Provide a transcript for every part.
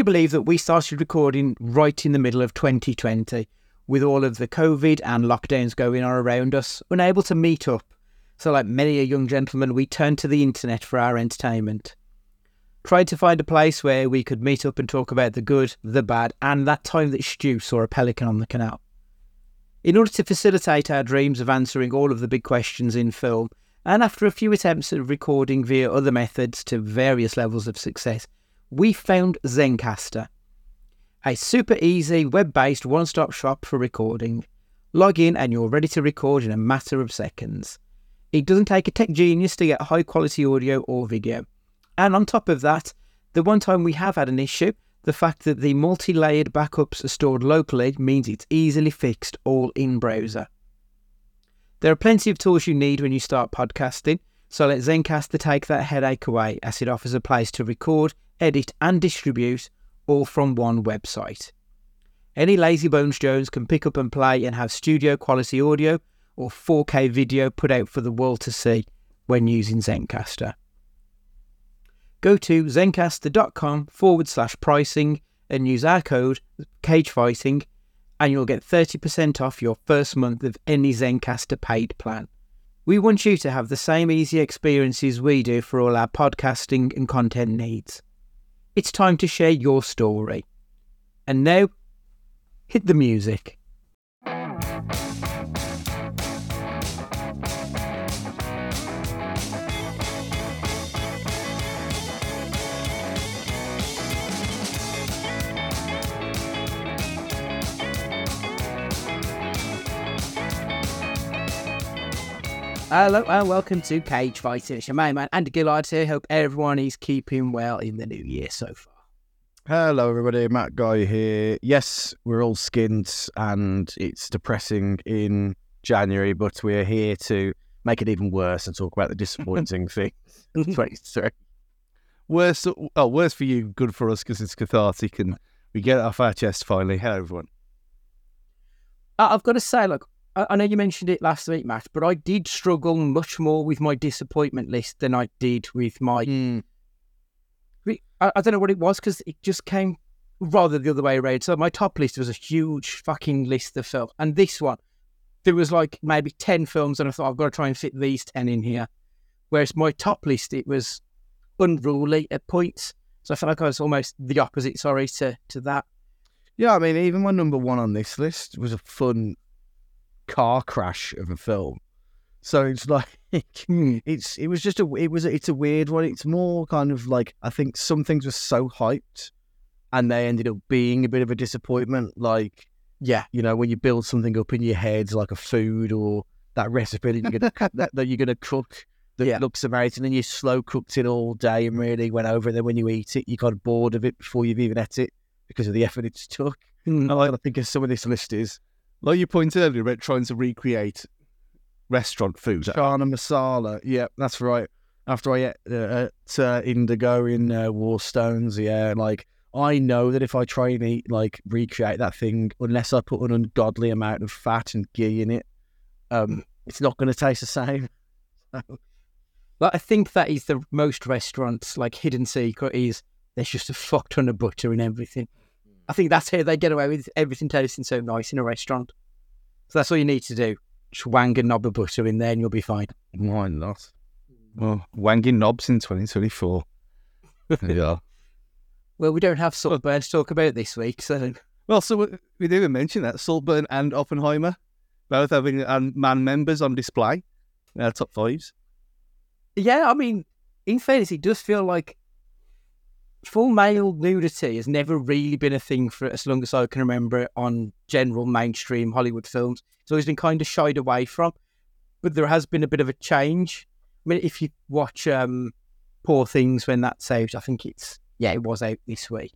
you believe that we started recording right in the middle of 2020 with all of the COVID and lockdowns going on around us, unable to meet up? So, like many a young gentleman, we turned to the internet for our entertainment. Tried to find a place where we could meet up and talk about the good, the bad, and that time that Stu saw a pelican on the canal. In order to facilitate our dreams of answering all of the big questions in film, and after a few attempts at recording via other methods to various levels of success, we found Zencastr, a super easy web based one stop shop for recording. Log in and you're ready to record in a matter of seconds. It doesn't take a tech genius to get high quality audio or video. And on top of that, the one time we have had an issue, the fact that the multi layered backups are stored locally means it's easily fixed all in browser. There are plenty of tools you need when you start podcasting, so let Zencastr take that headache away as it offers a place to record, edit, and distribute all from one website. Any lazy bones Jones can pick up and play and have studio quality audio or 4K video put out for the world to see when using Zencastr. Go to zencastr.com forward slash pricing and use our code CAGEFIGHTING and you'll get 30% off your first month of any Zencastr paid plan. We want you to have the same easy experiences we do for all our podcasting and content needs. It's time to share your story. And now, hit the music. Hello and welcome to Cage Fighting. It's your main man Andy Gillard here. Hope everyone is keeping well in the new year so far. Hello, everybody. Matt Guy here. Yes, we're all skinned and it's depressing in January, but we're here to make it even worse and talk about the disappointing things. 23. Worse, oh, worse for you, good for us because it's cathartic and we get it off our chest finally. Hello, everyone. Uh, I've got to say, look, I know you mentioned it last week, Matt, but I did struggle much more with my disappointment list than I did with my. Hmm. I, I don't know what it was because it just came rather the other way around. So my top list was a huge fucking list of films, and this one there was like maybe ten films, and I thought I've got to try and fit these ten in here. Whereas my top list it was unruly at points, so I felt like I was almost the opposite. Sorry to to that. Yeah, I mean, even my number one on this list was a fun car crash of a film. So it's like it's it was just a it was a, it's a weird one. It's more kind of like I think some things were so hyped, and they ended up being a bit of a disappointment. Like Yeah, you know when you build something up in your head, like a food or that recipe that you're gonna that, that you're gonna cook that Yeah. looks amazing, and you slow cooked it all day and really went over. it. Then when you eat it, you got bored of it before you've even ate it because of the effort it's took. Mm. I like to think of some of this list is Like you pointed earlier about trying to recreate restaurant food. Chana masala. Yeah, that's right. After I ate uh, at uh, Indigo in uh, Warstones, yeah, like I know that if I try and eat, like recreate that thing, unless I put an ungodly amount of fat and ghee in it, um, it's not going to taste the same. Like, I think that is the most restaurants like hidden secret is there's just a fuck ton of butter in everything. I think that's how they get away with everything tasting so nice in a restaurant. So that's all you need to do. Just wang a knob of butter in there and you'll be fine. Why not? Well, wanging knobs in 2024. yeah. Well, we don't have Saltburn to talk about this week, so Well, so we- we didn't mention that Saltburn and Oppenheimer both having um, man members on display. top fives. yeah, I mean, in fairness, it does feel like full male nudity has never really been a thing for as long as I can remember on general mainstream Hollywood films. It's always been kind of shied away from, but there has been a bit of a change. I mean, if you watch um, Poor Things when that's out, I think it's yeah, it was out this week.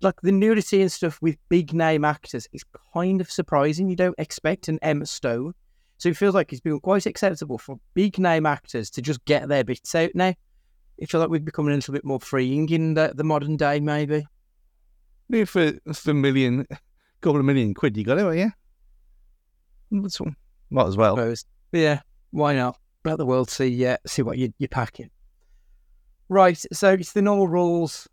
Like the nudity and stuff with big name actors is kind of surprising. You don't expect an Emma Stone. So it feels like it's been quite acceptable for big name actors to just get their bits out now. I feel like we're becoming a little bit more freeing in the, the modern day, maybe. Maybe for, for a million, couple of million quid, you got it, yeah? That's all- Might as well. yeah, why not? Let the world see uh, see what you, you're packing. Right, so it's the normal rules.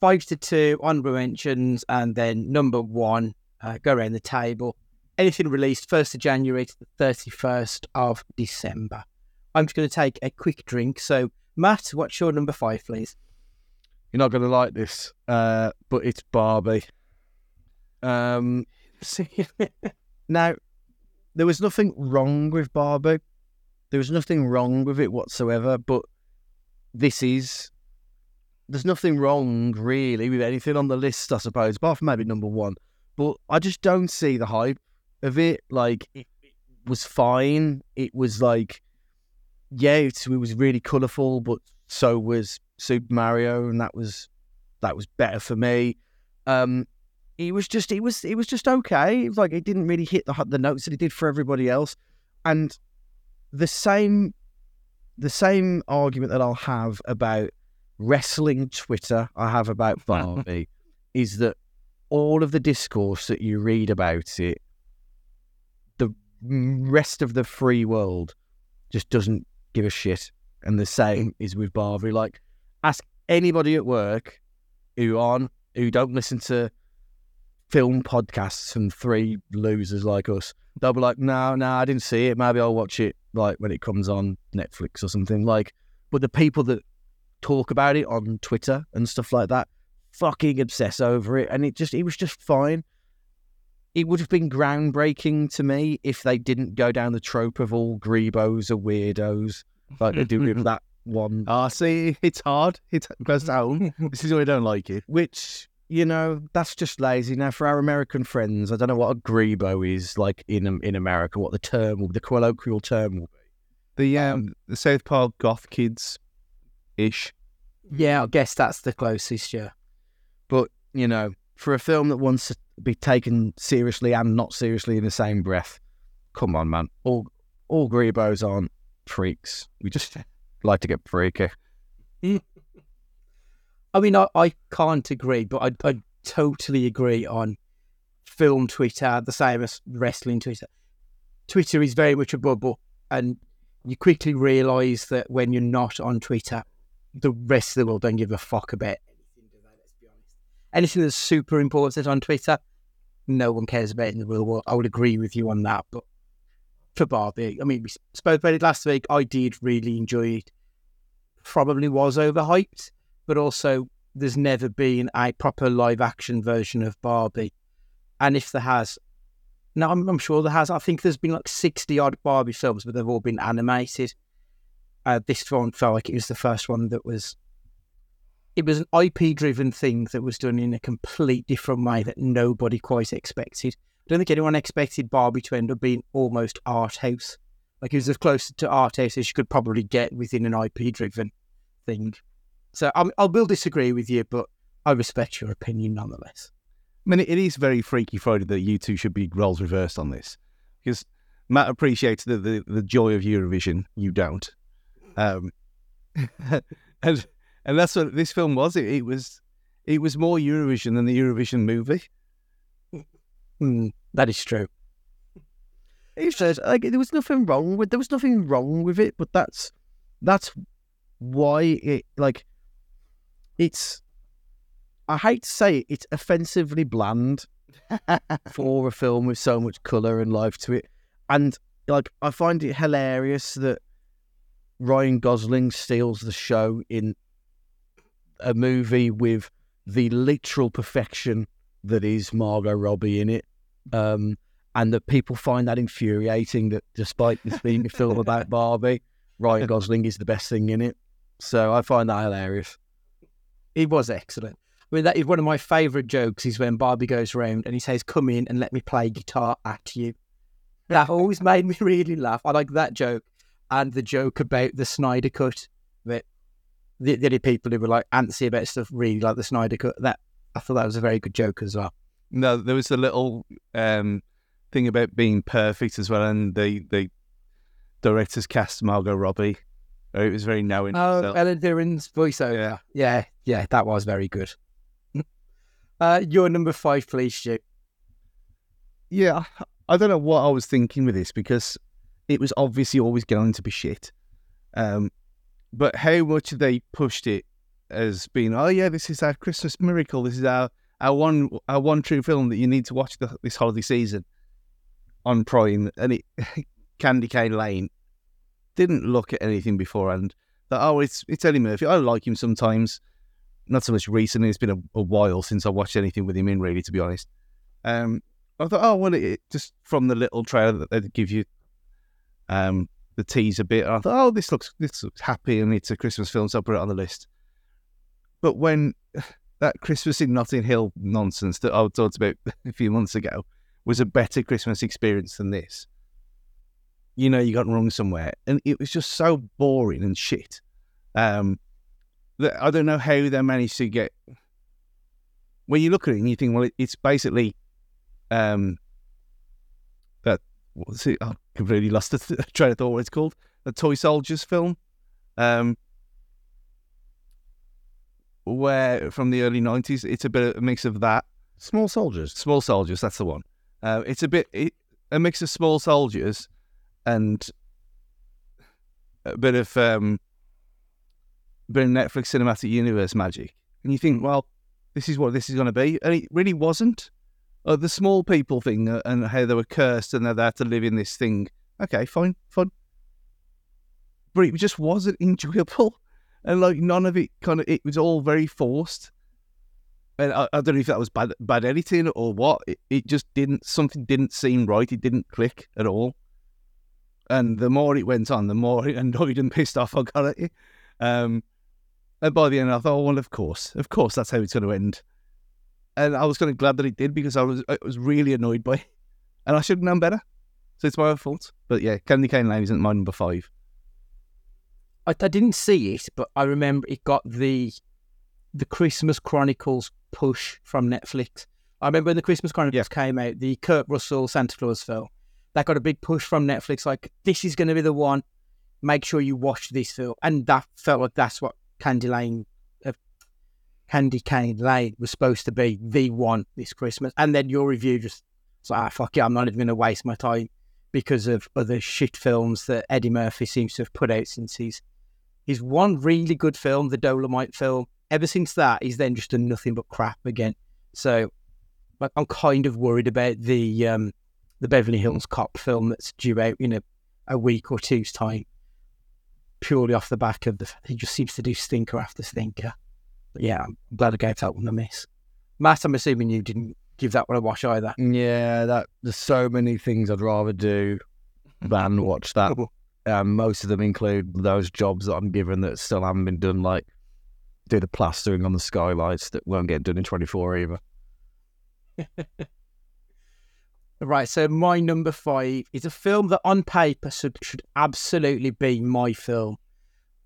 five to two honorable mentions, and then number one. Uh, go around the table. Anything released first of January to the thirty first of December. I'm just going to take a quick drink. So, Matt, what's your number five, please? You're not going to like this, uh, but it's Barbie. Um, now, there was nothing wrong with Barbie. There was nothing wrong with it whatsoever, but this is. There's nothing wrong really with anything on the list, I suppose, apart from maybe number one. But I just don't see the hype of it. Like, it, it was fine. It was like, yeah, it, it was really colourful, but so was Super Mario, and that was that was better for me. Um, it was just it was it was just okay. It was like it didn't really hit the the notes that it did for everybody else, and the same the same argument that I'll have about wrestling Twitter I have about Barbie is that all of the discourse that you read about it, the rest of the free world just doesn't give a shit. And the same is with Barbie. Like, ask anybody at work who on who don't listen to film podcasts and three losers like us. They'll be like, no, no, I didn't see it. Maybe I'll watch it like when it comes on Netflix or something. Like, but the people that talk about it on Twitter and stuff like that fucking obsess over it, and it just it was just fine. It would have been groundbreaking to me if they didn't go down the trope of all Grebos are weirdos like they do with that one Ah, see, it's hard. It goes down. this is why I don't like it. which you know that's just lazy. Now for our American friends, I don't know what a grebo is like in in America. What the term, the colloquial term will be. The um, the South Park goth kids, ish. Yeah, I guess that's the closest. Yeah. But you know, for a film that wants to be taken seriously and not seriously in the same breath, come on, man. All all grebos aren't freaks. We just like to get freaky. I mean, I, I can't agree, but I, I totally agree on film Twitter, the same as wrestling Twitter. Twitter is very much a bubble, and you quickly realise that when you're not on Twitter, the rest of the world don't give a fuck about anything. Do they? Let's be honest. Anything that's super important on Twitter, no one cares about in the real world. I would agree with you on that, but for Barbie, I mean, we spoke about it last week. I did really enjoy it. Probably was overhyped, but also there's never been a proper live action version of Barbie. And if there has, no, I'm, I'm sure there has. I think there's been like 60 odd Barbie films, but they've all been animated. Uh, this one felt like it was the first one that was. It was an IP driven thing that was done in a complete different way that nobody quite expected. I don't think anyone expected Barbie to end up being almost art house. Like it was as close to art house as you could probably get within an IP driven thing. So I, I will disagree with you, but I respect your opinion nonetheless. I mean, it is very freaky Friday that you two should be roles reversed on this because Matt appreciates the, the, the joy of Eurovision. You don't. Um, and and that's what this film was. It, it was it was more Eurovision than the Eurovision movie. Mm, that is true. It's just like there was nothing wrong with there was nothing wrong with it, but that's that's why it like it's I hate to say it, it's offensively bland for a film with so much colour and life to it. And like I find it hilarious that Ryan Gosling steals the show in a movie with the literal perfection that is Margot Robbie in it. Um, and that people find that infuriating that despite this being a film about Barbie, Ryan Gosling is the best thing in it. So I find that hilarious. It was excellent. I mean, that is one of my favourite jokes is when Barbie goes around and he says, Come in and let me play guitar at you. That always made me really laugh. I like that joke and the joke about the Snyder cut that the, the other people who were like antsy about stuff really like the Snyder cut. That I thought that was a very good joke as well. No, there was a little um, thing about being perfect as well, and the the directors cast Margot Robbie. It was very knowing. Oh, herself. Ellen Mirren's voiceover. Yeah. yeah, yeah, that was very good. uh, your number five, please, Stu. Yeah, I don't know what I was thinking with this because it was obviously always going to be shit. Um, but how much they pushed it as being, oh yeah, this is our Christmas miracle. This is our our one our one true film that you need to watch the, this holiday season on Prime, and it Candy Cane Lane didn't look at anything beforehand. That oh, it's it's Eddie Murphy. I like him sometimes. Not so much recently. It's been a, a while since I watched anything with him in, really, to be honest. Um, I thought, oh well, it, just from the little trailer that they give you, um, the teaser bit. I thought, oh, this looks this looks happy, and it's a Christmas film, so I put it on the list. But when that Christmas in Notting Hill nonsense that I talked about a few months ago was a better Christmas experience than this, you know, you got wrong somewhere, and it was just so boring and shit. Um, that I don't know how they managed to get. When you look at it and you think, well, it, it's basically, um, that what's it? I completely lost the th- train of thought. What it's called? The Toy Soldiers film, um, where from the early nineties, it's a bit of a mix of that Small soldiers. Small Soldiers, that's the one. Uh, it's a bit it, a mix of Small Soldiers and a bit of um, bit of Netflix cinematic universe magic. And you think, well, this is what this is going to be, and it really wasn't. Uh, the small people thing uh, and how they were cursed and they're there to live in this thing. Okay, fine, fine. But it just wasn't enjoyable, and like none of it kind of it was all very forced and I, I don't know if that was bad bad editing or what. It, it just didn't something didn't seem right. It didn't click at all. And the more it went on, the more annoyed and pissed off I got at it. Um, and by the end, I thought, oh, well, of course, of course, that's how it's going to end. And I was kind of glad that it did because I was I was really annoyed by it, and I should have known better. So it's my own fault. But yeah, Candy Cane Lane isn't my number five. I, I didn't see it, but I remember it got the the Christmas Chronicles push from Netflix. I remember when the Christmas Chronicles came out, the Kurt Russell Santa Claus film. That got a big push from Netflix, like this is going to be the one. Make sure you watch this film, and that felt like that's what Candy Lane, Candy Cane Lane was supposed to be the one this Christmas. And then your review just it's like, ah, fuck it, I'm not even going to waste my time because of other shit films that Eddie Murphy seems to have put out since he's he's one really good film, the Dolomite film. Ever since that, he's then just done nothing but crap again. So, like, I'm kind of worried about the um, the Beverly Hills Cop film that's due out in a, a week or two's time, purely off the back of the he just seems to do stinker after stinker. But yeah, I'm glad I gave that one a miss. Matt, I'm assuming you didn't give that one a watch either. Yeah, that there's so many things I'd rather do than watch that. Um, most of them include those jobs that I'm given that still haven't been done, like do the plastering on the skylights that won't get done in 24 either. Right, so my number five is a film that on paper should, should absolutely be my film,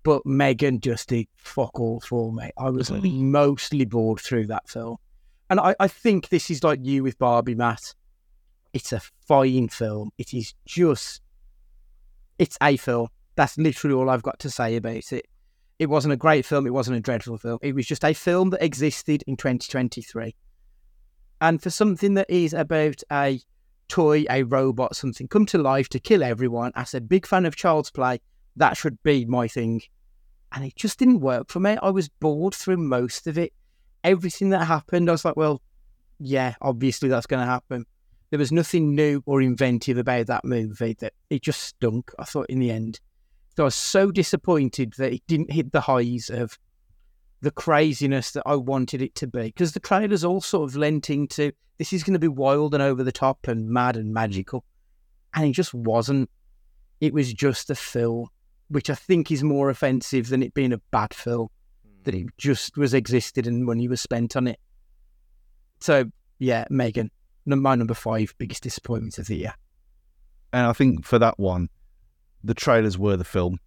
but Megan just did fuck all for me. I was mostly bored through that film. And I, I think this is like you with Barbie, Matt. It's a fine film. It is just, it's a film. That's literally all I've got to say about it. It wasn't a great film. It wasn't a dreadful film. It was just a film that existed in 2023. And for something that is about a toy, a robot, something come to life to kill everyone, as a big fan of Child's Play, that should be my thing. And it just didn't work for me. I was bored through most of it. Everything that happened, I was like, well, yeah, obviously that's going to happen. There was nothing new or inventive about that movie that it just stunk, I thought, in the end. So I was so disappointed that it didn't hit the highs of the craziness that I wanted it to be. Because the trailers all sort of lent into this is going to be wild and over the top and mad and magical. And it just wasn't. It was just a film, which I think is more offensive than it being a bad film, that it just was existed and money was spent on it. So, yeah, Megan, my number five biggest disappointment of the year. And I think for that one, the trailers were the film.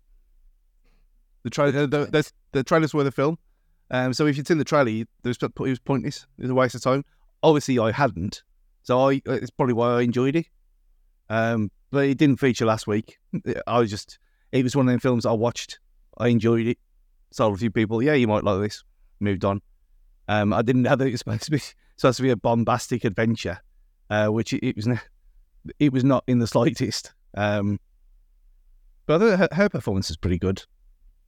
The trailer, the, the, the trailers were the film. Um, so if you'd seen the trailer, you, it, was, it was pointless. It was a waste of time. Obviously, I hadn't, so I it's probably why I enjoyed it. Um, but it didn't feature last week. I was just, it was one of them films I watched. I enjoyed it. Told a few people, yeah, you might like this. Moved on. Um, I didn't know that it was supposed to be supposed to be a bombastic adventure, uh, which it, it was. It was not in the slightest. Um, but her, her performance is pretty good,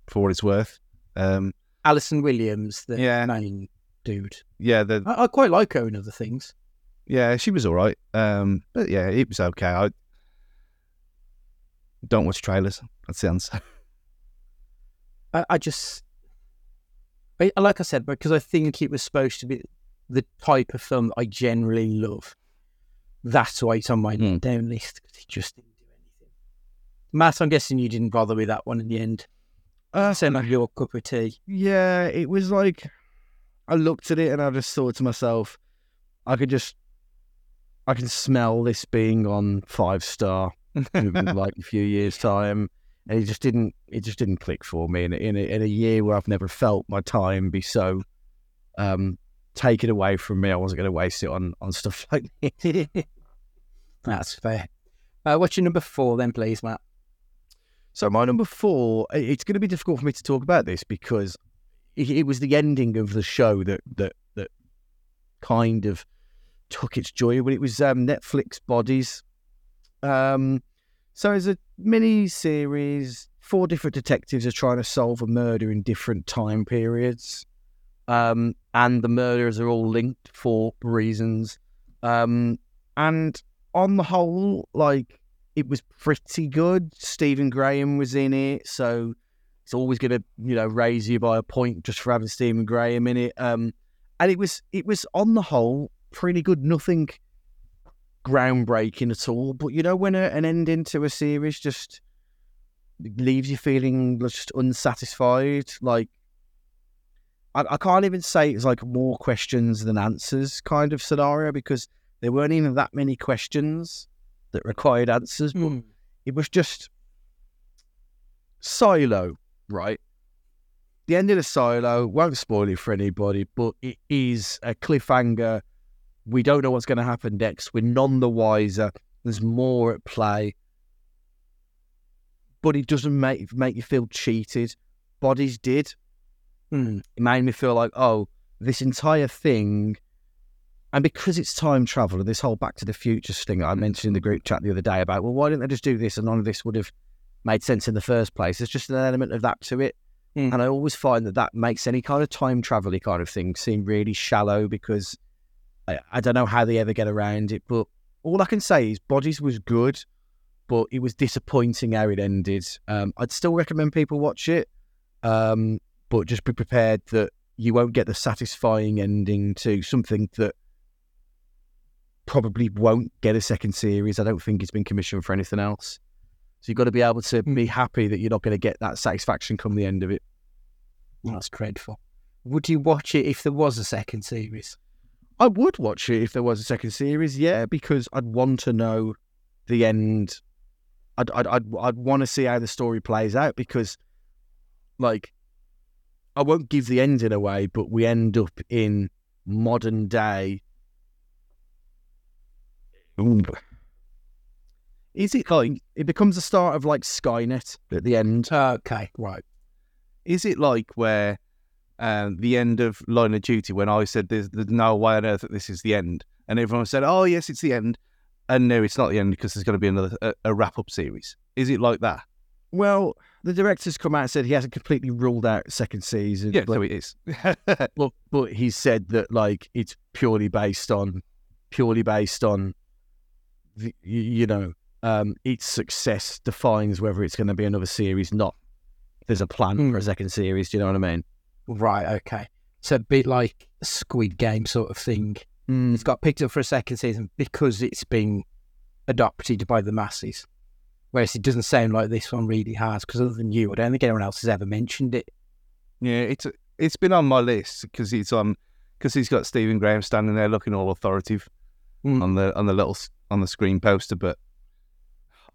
for what it's worth. Um, Allison Williams, the Yeah. main dude. Yeah, the I, I quite like her in other things. yeah, she was all right. Um, but yeah, it was okay. I don't watch trailers. That's the answer. I, I just, I, like I said, because I think it was supposed to be the type of film that I generally love. That's why it's on my Hmm. down list. 'cause it just didn't do anything. Matt, I'm guessing you didn't bother with that one in the end. Uh, Sound like your cup of tea. Yeah, it was like I looked at it and I just thought to myself, I could just, I can smell this being on five star like a few years' time, and it just didn't, it just didn't click for me. In a, in a, in a year where I've never felt my time be so um, taken away from me, I wasn't going to waste it on on stuff like this. That's fair. Uh, what's your number four then, please, Matt? So my number four, it's going to be difficult for me to talk about this because it, it was the ending of the show that that that kind of took its joy when it was um, Netflix Bodies. Um, so it's a mini series. Four different detectives are trying to solve a murder in different time periods, um, and the murders are all linked for reasons. Um, and on the whole, like it was pretty good. Stephen Graham was in it, so it's always going to you know raise you by a point just for having Stephen Graham in it. Um, and it was it was on the whole pretty good. Nothing groundbreaking at all, but you know when a, an ending to a series just leaves you feeling just unsatisfied, like. I, I can't even say it's like more questions than answers kind of scenario because there weren't even that many questions that required answers, but hmm. it was just Silo, right? The end of the Silo won't spoil it for anybody, but it is a cliffhanger. We don't know what's going to happen next. We're none the wiser. There's more at play, but it doesn't make make you feel cheated. Bodies did. Hmm. It made me feel like, oh, this entire thing and because it's time travel and this whole Back to the Future thing I mentioned in the group chat the other day about, well, why didn't they just do this and none of this would have made sense in the first place? There's just an element of that to it. Mm. And I always find that that makes any kind of time travel kind of thing seem really shallow because I, I don't know how they ever get around it. But all I can say is Bodies was good, but it was disappointing how it ended. Um, I'd still recommend people watch it, um, but just be prepared that you won't get the satisfying ending to something that probably won't get a second series. I don't think it's been commissioned for anything else. So you've got to be able to be happy that you're not going to get that satisfaction come the end of it. That's dreadful. Would you watch it if there was a second series? I would watch it if there was a second series, yeah, because I'd want to know the end. I'd I'd I'd, I'd want to see how the story plays out because, like, I won't give the ending away, but we end up in modern day. Is it like it becomes the start of like Skynet at the end? Okay, right. Is it like where um, the end of Line of Duty when I said there's, there's no way on earth that this is the end, and everyone said, "Oh yes, it's the end," and no, it's not the end because there's going to be another a, a wrap up series. Is it like that? Well, the director's come out and said he hasn't completely ruled out second season. Yeah, but so it is. but but he said that like it's purely based on purely based on the, you know um its success defines whether it's going to be another series not there's a plan for a second series do you know what i mean Right, okay. So a bit like Squid Game sort of thing. It's got picked up for a second season because it's been adopted by the masses. Whereas it doesn't sound like this one really has, because other than you, I don't think anyone else has ever mentioned it. yeah, it's it's been on my list because it's on because he's got Stephen Graham standing there looking all authoritative Mm. on the on the little on the screen poster, but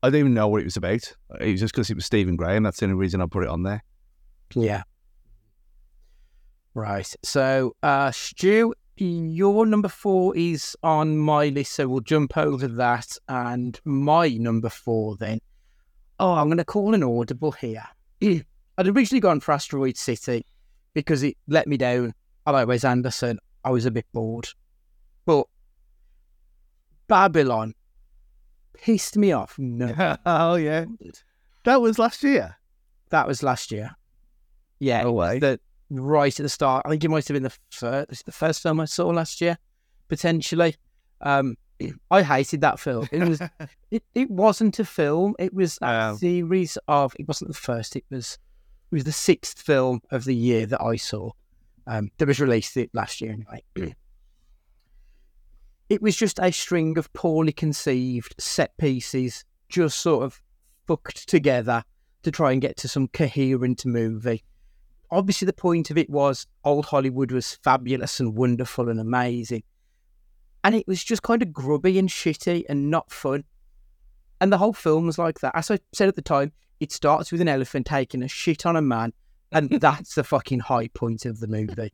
I didn't even know what it was about. It was just because it was Stephen Graham. That's the only reason I put it on there. Yeah. Right. So, uh, Stu, your number four is on my list, so we'll jump over that. And my number four, then. Oh, I'm going to call an audible here. I'd originally gone for Asteroid City because it let me down. I like Wes Anderson. I was a bit bored. But Babylon pissed me off. No, oh yeah, that was last year. that was last year. Yeah, No way. the right at the start. I think it might have been the first, the first film I saw last year, potentially. Um, I hated that film. It was, it, it wasn't a film. It was a Oh. series of. It wasn't the first. It was, it was the sixth film of the year that I saw. Um, that was released last year anyway. it was just a string of poorly conceived set pieces, just sort of fucked together to try and get to some coherent movie. Obviously, the point of it was old Hollywood was fabulous and wonderful and amazing. And it was just kind of grubby and shitty and not fun. And the whole film was like that. As I said at the time, it starts with an elephant taking a shit on a man, and that's the fucking high point of the movie.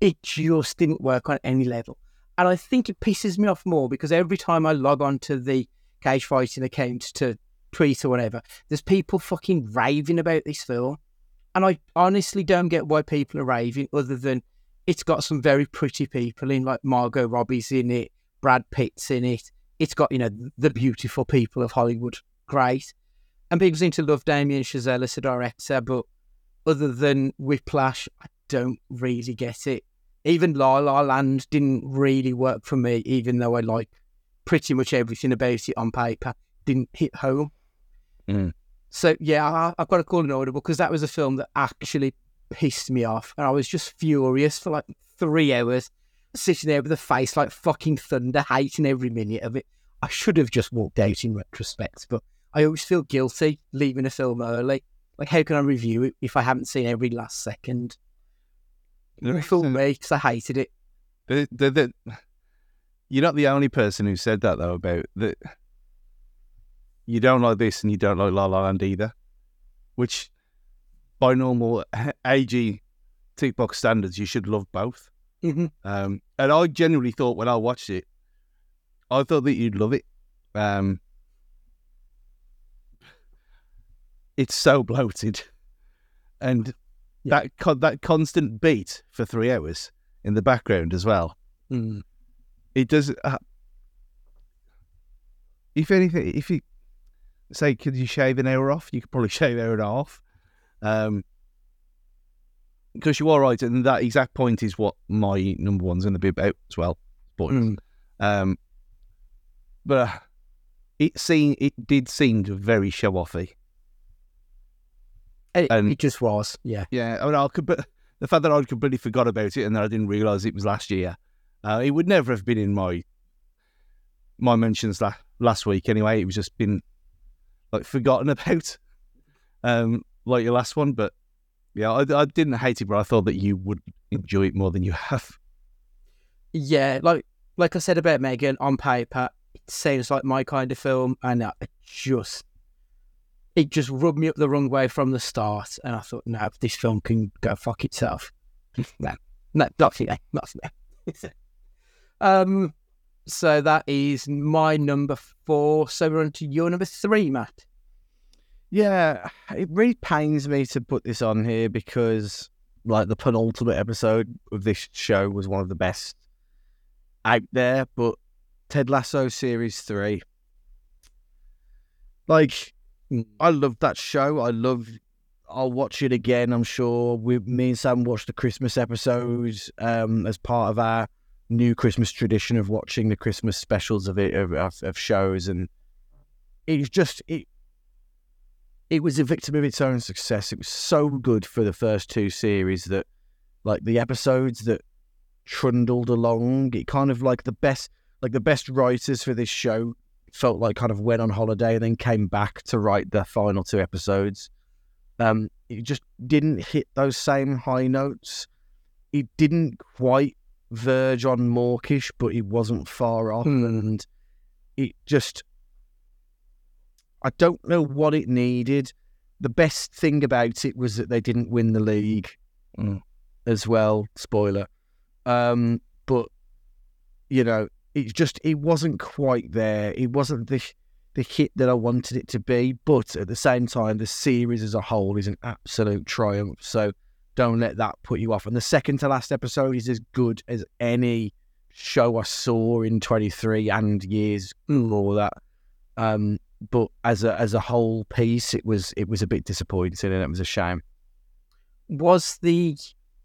It just didn't work on any level. And I think it pisses me off more because every time I log on to the cage fighting account to tweet or whatever, there's people fucking raving about this film. And I honestly don't get why people are raving other than it's got some very pretty people in, like Margot Robbie's in it, Brad Pitt's in it. It's got, you know, the beautiful people of Hollywood. Great. And people seem to love Damien Chazelle as a director, but other than Whiplash, I don't really get it. Even La La Land didn't really work for me, even though I like pretty much everything about it on paper. Didn't hit home. Mm. So yeah, I, I've got to call an audible because that was a film that actually pissed me off, and I was just furious for like three hours, sitting there with a face like fucking thunder, hating every minute of it. I should have just walked out in retrospect, but I always feel guilty leaving a film early. Like, how can I review it if I haven't seen every last second? Fool me, because I hated it. The, the, the, you're not the only person who said that though about that. You don't like this and you don't like La La Land either, which by normal AG tick box standards you should love both. Mhm. Um, and I genuinely thought when I watched it, I thought that you'd love it. Um, it's so bloated, and Yeah. that con- that constant beat for three hours in the background as well. Mm. It does. Uh, if anything, if you say, could you shave an hour off? You could probably shave an hour and a half. Um, because you are right, and that exact point is what my number one's going to be about as well. Spoilers. Mm. Um, but uh, it seemed it did seem very show offy. It, And- it just was, yeah. Yeah, I mean, I could, but the fact that I'd completely forgot about it and that I didn't realise it was last year, uh, it would never have been in my my mentions la- last week. Anyway, it was just been like forgotten about, um, like your last one. But yeah, I, I didn't hate it, but I thought that you would enjoy it more than you have. Yeah, like like I said about Megan, on paper, it sounds like my kind of film, and it just it just rubbed me up the wrong way from the start, and I thought, no, this film can go fuck itself. no, no, not for me, not for me. um, so that is my number four. So we're on to your number three, Matt. Yeah, it really pains me to put this on here because, like, the penultimate episode of this show was one of the best out there. But Ted Lasso series three, like, I love that show. I love. I'll watch it again. I'm sure. We, me and Sam watched the Christmas episodes um, as part of our new Christmas tradition of watching the Christmas specials of it of, of, shows, and it's just it it was a victim of its own success. It was so good for the first two series that, like the episodes that trundled along, it kind of like the best, like the best writers for this show felt like kind of went on holiday and then came back to write the final two episodes. Um, it just didn't hit those same high notes. It didn't quite verge on mawkish, but it wasn't far off, Hmm. and it just I don't know what it needed. The best thing about it was that they didn't win the league Mm. as well. Spoiler. Um, but you know, it just it wasn't quite there. It wasn't the the hit that I wanted it to be. But at the same time, the series as a whole is an absolute triumph. So don't let that put you off. And the second to last episode is as good as any show I saw in 23 and years before that. Um, but as a as a whole piece, it was it was a bit disappointing and it was a shame. Was the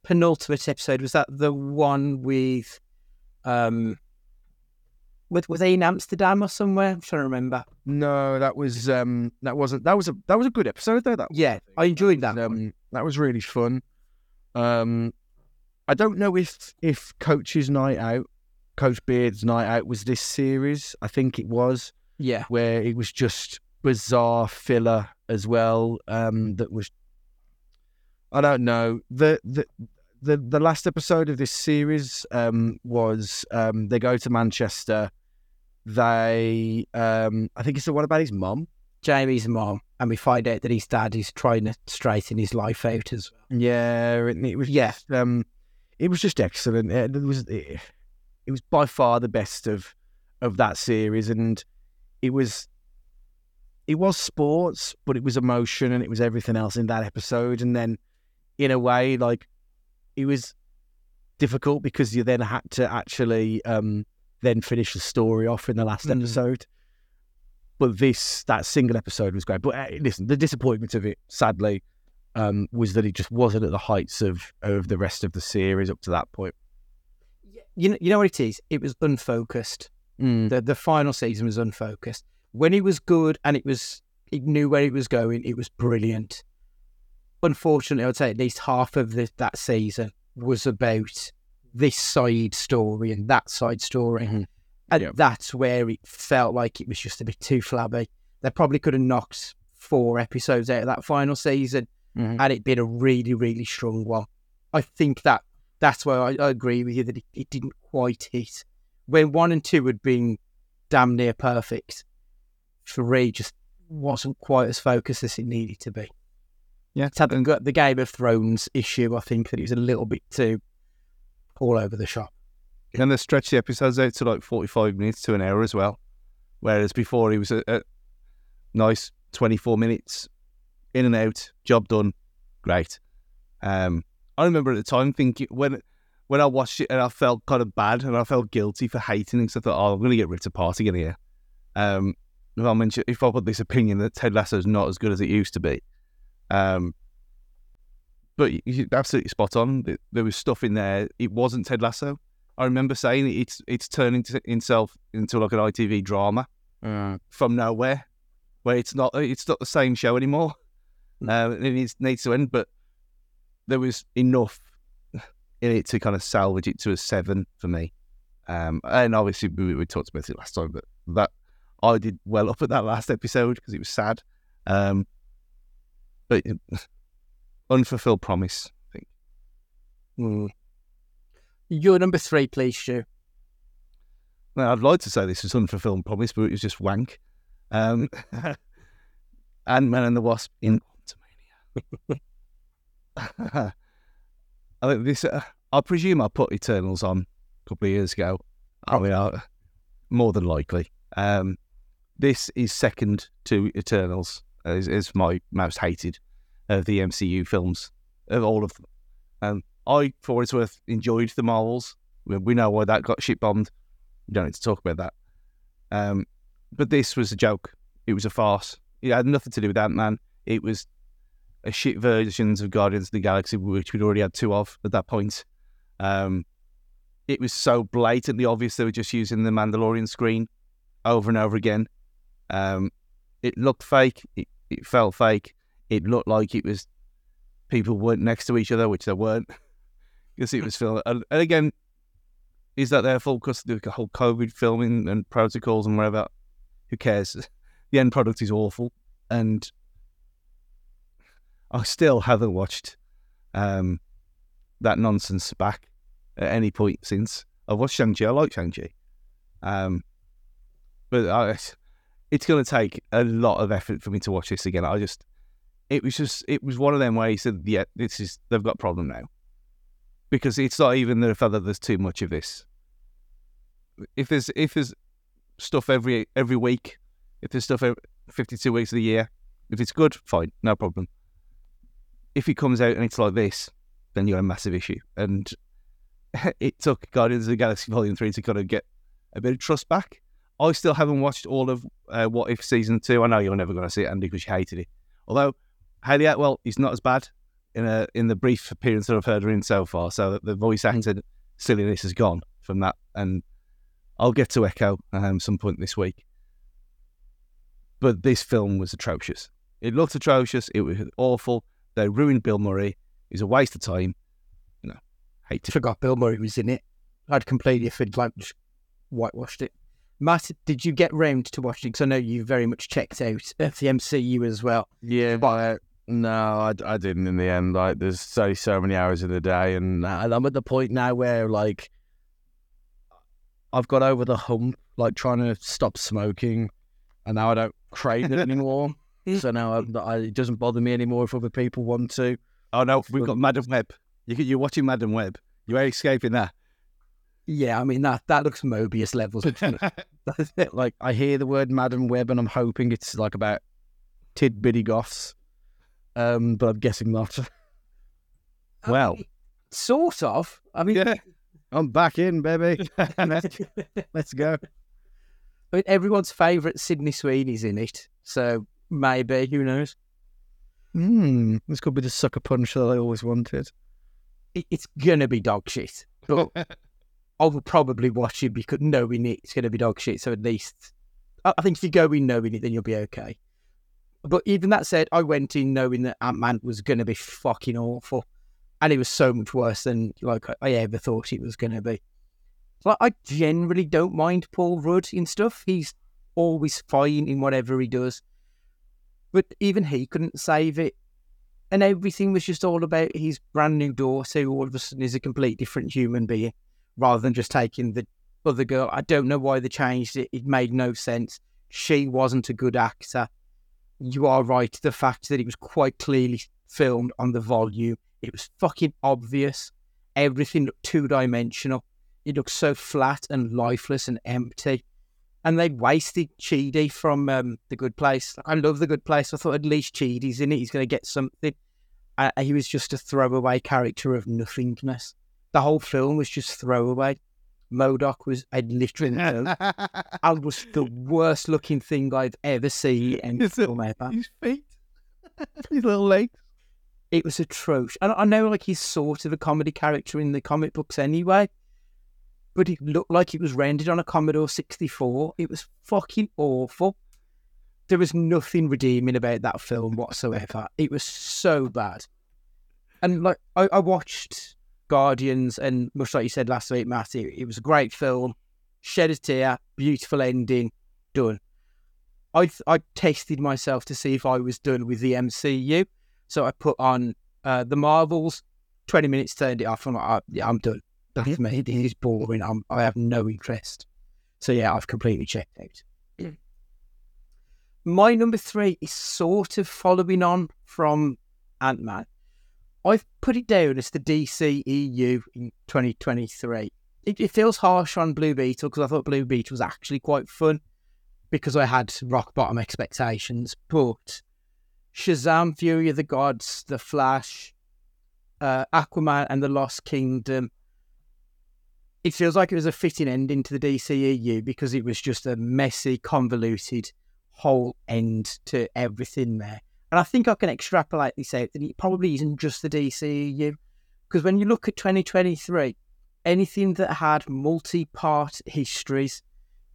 penultimate episode was that the one with um with were they in Amsterdam or somewhere? I'm trying to remember. No, that was um that wasn't that was a that was a good episode though. That Yeah, I enjoyed that. um, that was really fun. Um, I don't know if if Coach's Night Out, Coach Beard's Night Out was this series. I think it was Yeah, where it was just bizarre filler as well. Um, that was I don't know the the. The, the last episode of this series um, was um, they go to Manchester. They um, I think it's the one about his mum. Jamie's mom, and we find out that his dad is trying to straighten his life out as well. Yeah, it was Yeah. just, um, it was just excellent. It, it was it, it was by far the best of of that series, and it was it was sports, but it was emotion, and it was everything else in that episode. And then, in a way, like it was difficult because you then had to actually um, then finish the story off in the last Mm. episode. But this that single episode was great. But uh, listen, the disappointment of it, sadly, um, was that it just wasn't at the heights of of the rest of the series up to that point. You know, you know what it is? It was unfocused. Mm. The the final season was unfocused. When it was good and it was it knew where it was going, it was brilliant. Unfortunately, I'd say at least half of the, that season was about this side story and that side story. Mhm. And Yeah. that's where it felt like it was just a bit too flabby. They probably could have knocked four episodes out of that final season Mhm. and it'd been a really, really strong one. I think that that's why I, I agree with you that it, it didn't quite hit. When one and two had been damn near perfect, three just wasn't quite as focused as it needed to be. Yeah. It's had the Game of Thrones issue, I think, that it was a little bit too all over the shop. And they stretched the episodes out to like 45 minutes to an hour as well. Whereas before he was a, a nice 24 minutes in and out, job done, great. Um, I remember at the time thinking when when I watched it and I felt kind of bad and I felt guilty for hating it because I thought, oh, I'm going to get ripped apart again here. Um, if I mention, if I put this opinion that Ted Lasso is not as good as it used to be, um, but you- you're absolutely spot on. There was stuff in there. It wasn't Ted Lasso. I remember saying it's it's turning to itself into like an ITV drama Uh, from nowhere, where it's not it's not the same show anymore. Um, and it needs, needs to end, but there was enough in it to kind of salvage it to a seven for me. Um, and obviously we, we talked about it last time, but that I did well up at that last episode because it was sad. Um, but unfulfilled promise, I think. Mm. Your number three, please, Stu. Well, I'd like to say this was unfulfilled promise, but it was just wank. Um, Ant Man and the Wasp in Quantumania. I think this. Uh, I presume I put Eternals on a couple of years ago. I mean, I, more than likely. Um, this is second to Eternals. as, is my most hated of the MCU films of all of them. Um, I, for what it's worth, enjoyed the Marvels. We, we know why that got shit bombed. We don't need to talk about that. Um, but this was a joke. It was a farce. It had nothing to do with Ant Man. It was a shit versions of Guardians of the Galaxy, which we'd already had two of at that point. Um, it was so blatantly obvious they were just using the Mandalorian screen over and over again. Um, it looked fake. It, it felt fake. It looked like it was people weren't next to each other, which they weren't, because it was filmed. And, and again, is that their fault because the whole COVID filming and protocols and whatever? Who cares? The end product is awful, and I still haven't watched um, that nonsense back at any point since. I've watched Shang Chi. I like Shang Chi, um, but I, it's going to take a lot of effort for me to watch this again. I just, it was just, it was one of them where he said, "Yeah, this is they've got a problem now," because it's not even the fact that there's too much of this. If there's if there's stuff every every week, if there's stuff every 52 weeks of the year, if it's good, fine, no problem. If it comes out and it's like this, then you have a massive issue. And it took Guardians of the Galaxy Volume 3 to kind of get a bit of trust back. I still haven't watched all of uh, What If Season 2. I know you're never going to see it, Andy, because you hated it. Although, Hayley Atwell is not as bad in a in the brief appearance that I've heard her in so far. So that the voice actor silliness has gone from that, and I'll get to Echo um, some point this week. But this film was atrocious. It looked atrocious. It was awful. They ruined Bill Murray. It was a waste of time. You know, hate to forgot Bill Murray was in it. I'd completely forgot, like, just whitewashed it. Matt, did you get round to watching? Because I know you very much checked out of the MCU as well. Yeah, but no, I, I didn't in the end. Like, there's so so many hours in the day, and I'm at the point now where like I've got over the hump, like trying to stop smoking, and now I don't crave it anymore. so now I, I, it doesn't bother me anymore if other people want to. Oh no, we've got Madam Web. You, you're watching Madam Web. You're escaping that. Yeah, I mean that that looks Morbius levels. like I hear the word Madam Web and I'm hoping it's like about tidbitty goths. Um, but I'm guessing not. well, mean, sort of. I mean, yeah. I'm back in, baby. let's, let's go. I mean, everyone's favourite Sydney Sweeney's in it, so maybe who knows? Hmm, this could be the sucker punch that I always wanted. It, it's gonna be dog shit, but I will probably watch it because knowing it, it's gonna be dog shit. So at least, I, I think if you go in knowing it, then you'll be okay. But even that said, I went in knowing that Ant Man was gonna be fucking awful and it was so much worse than like I ever thought it was going to be. Like I generally don't mind Paul Rudd in stuff. He's always fine in whatever he does, but even he couldn't save it. And everything was just all about his brand new daughter, who all of a sudden is a complete different human being, rather than just taking the other girl. I don't know why they changed it. It made no sense. She wasn't a good actor. You are right. The fact that it was quite clearly filmed on the volume it was fucking obvious. Everything looked two dimensional. It looked so flat and lifeless and empty. And they wasted Chidi from um, The Good Place. I love The Good Place. I thought at least Chidi's in it. He's going to get something. Uh, he was just a throwaway character of nothingness. The whole film was just throwaway. MODOK was a literally and was the worst looking thing I've ever seen in film ever. His feet, his little legs it was atrocious. And I know like he's sort of a comedy character in the comic books anyway, but it looked like it was rendered on a Commodore 64. It was fucking awful. There was nothing redeeming about that film whatsoever. It was so bad. And like I, I watched Guardians, and much like you said last week, Matt, it, it was a great film. Shed a tear, beautiful ending, done. I I tested myself to see if I was done with the MCU so I put on uh, the Marvels, 20 minutes, turned it off. I'm like, oh, yeah, I'm done. That's me. This is boring. I'm, I have no interest. So yeah, I've completely checked out. My number three is sort of following on from Ant Man. I've put it down as the DCEU in 2023. It, it feels harsh on Blue Beetle because I thought Blue Beetle was actually quite fun because I had rock bottom expectations. But Shazam, Fury of the Gods, The Flash, uh, Aquaman, and The Lost Kingdom. It feels like it was a fitting ending to the DCEU because it was just a messy, convoluted whole end to everything there. And I think I can extrapolate this out that it probably isn't just the DCEU. Because when you look at 2023, anything that had multi part histories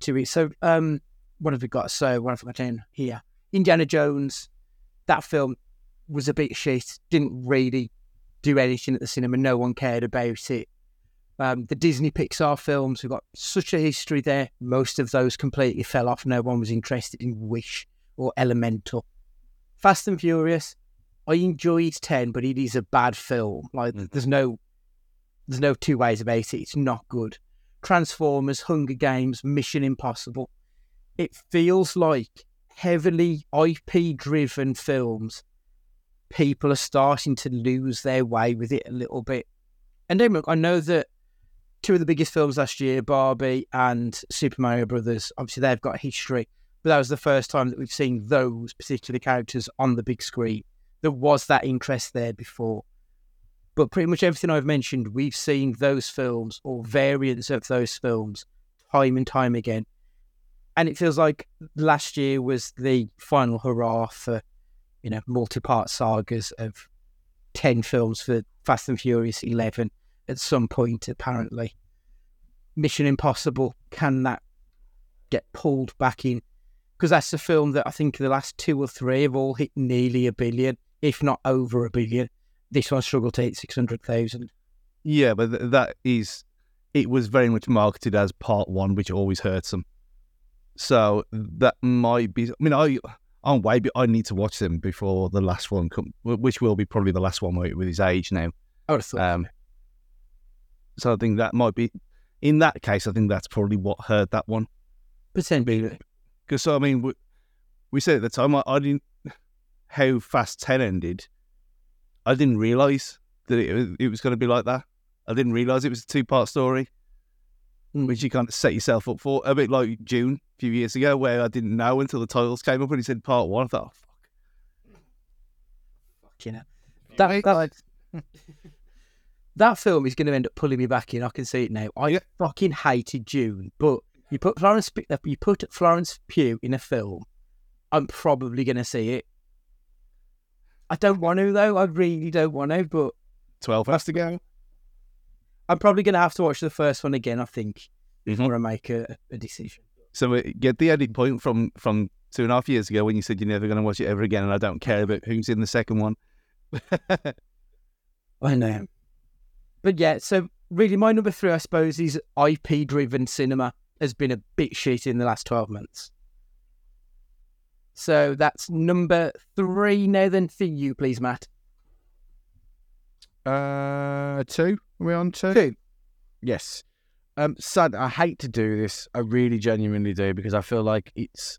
to it. So, um, what have we got? So, what have we got in here? Indiana Jones, that film was a bit shit. Didn't really do anything at the cinema. No one cared about it. Um, the Disney Pixar films, we've got such a history there. Most of those completely fell off. No one was interested in Wish or Elemental. Fast and Furious, I enjoyed 10, but it is a bad film. Like, mm. there's no there's no two ways about it. It's not good. Transformers, Hunger Games, Mission Impossible. It feels like heavily IP driven films, people are starting to lose their way with it a little bit. And then look, I know that two of the biggest films last year, Barbie and Super Mario Brothers, obviously they've got history, but that was the first time that we've seen those particular characters on the big screen. There was that interest there before. But pretty much everything I've mentioned, we've seen those films or variants of those films time and time again and it feels like last year was the final hurrah for you know multi-part sagas of ten films for Fast and Furious Eleven at some point. Apparently, Mission Impossible can that get pulled back in? Because that's a film that I think the last two or three have all hit nearly a billion, if not over a billion. This one struggled to hit six hundred thousand. Yeah, but th- that is, it was very much marketed as part one, which always hurts them. So that might be. I mean, I I'm way. I need to watch them before the last one come, which will be probably the last one with with his age now. I would have thought. Um, so I think that might be. In that case, I think that's probably what hurt that one. Potentially. Because I mean, we, we said at the time, I, I didn't how fast ten ended. I didn't realize that it, was- it was going to be like that. I didn't realize it was a two part story, Mm. which you kind of set yourself up for. A bit like Dune a few years ago, where I didn't know until the titles came up and he said part one. I thought, oh, fuck. You know, that that, that film is going to end up pulling me back in. I can see it now. I fucking hated Dune, but you put Florence uh, you put Florence Pugh in a film, I'm probably going to see it. I don't want to though. I really don't want to, but twelve has to go. I'm probably going to have to watch the first one again. I think Mhm. before I make a, a decision. So uh, get the edit point from from two and a half years ago when you said you're never going to watch it ever again, and I don't care about who's in the second one. I know. But yeah, so really, my number three, I suppose, is IP driven cinema has been a bit shit in the last 12 months. So that's number three now, then for you, please, Matt. Uh, two. Are we on two? Two. Yes. Um, sad. I hate to do this. I really genuinely do because I feel like it's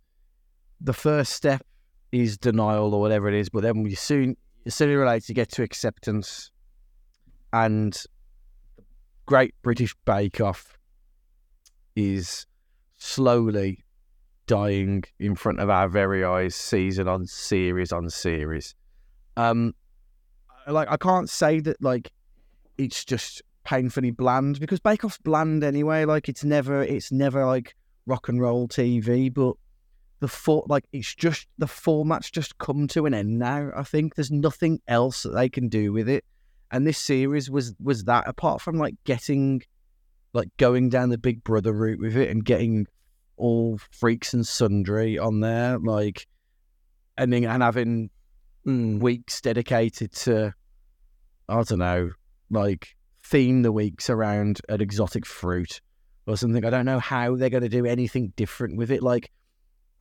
the first step is denial or whatever it is, but then you soon, sooner or later, you get to acceptance. And Great British Bake Off is slowly dying in front of our very eyes, season on series on series. Um, like I can't say that like it's just painfully bland because Bake Off's bland anyway. Like it's never it's never like rock and roll TV, but the for like it's just the format's just come to an end now. I think there's nothing else that they can do with it, and this series was was that apart from like getting like going down the Big Brother route with it and getting all freaks and sundry on there, like and then and having Mm. weeks dedicated to I don't know, like theme the weeks around an exotic fruit or something. I don't know how they're going to do anything different with it. Like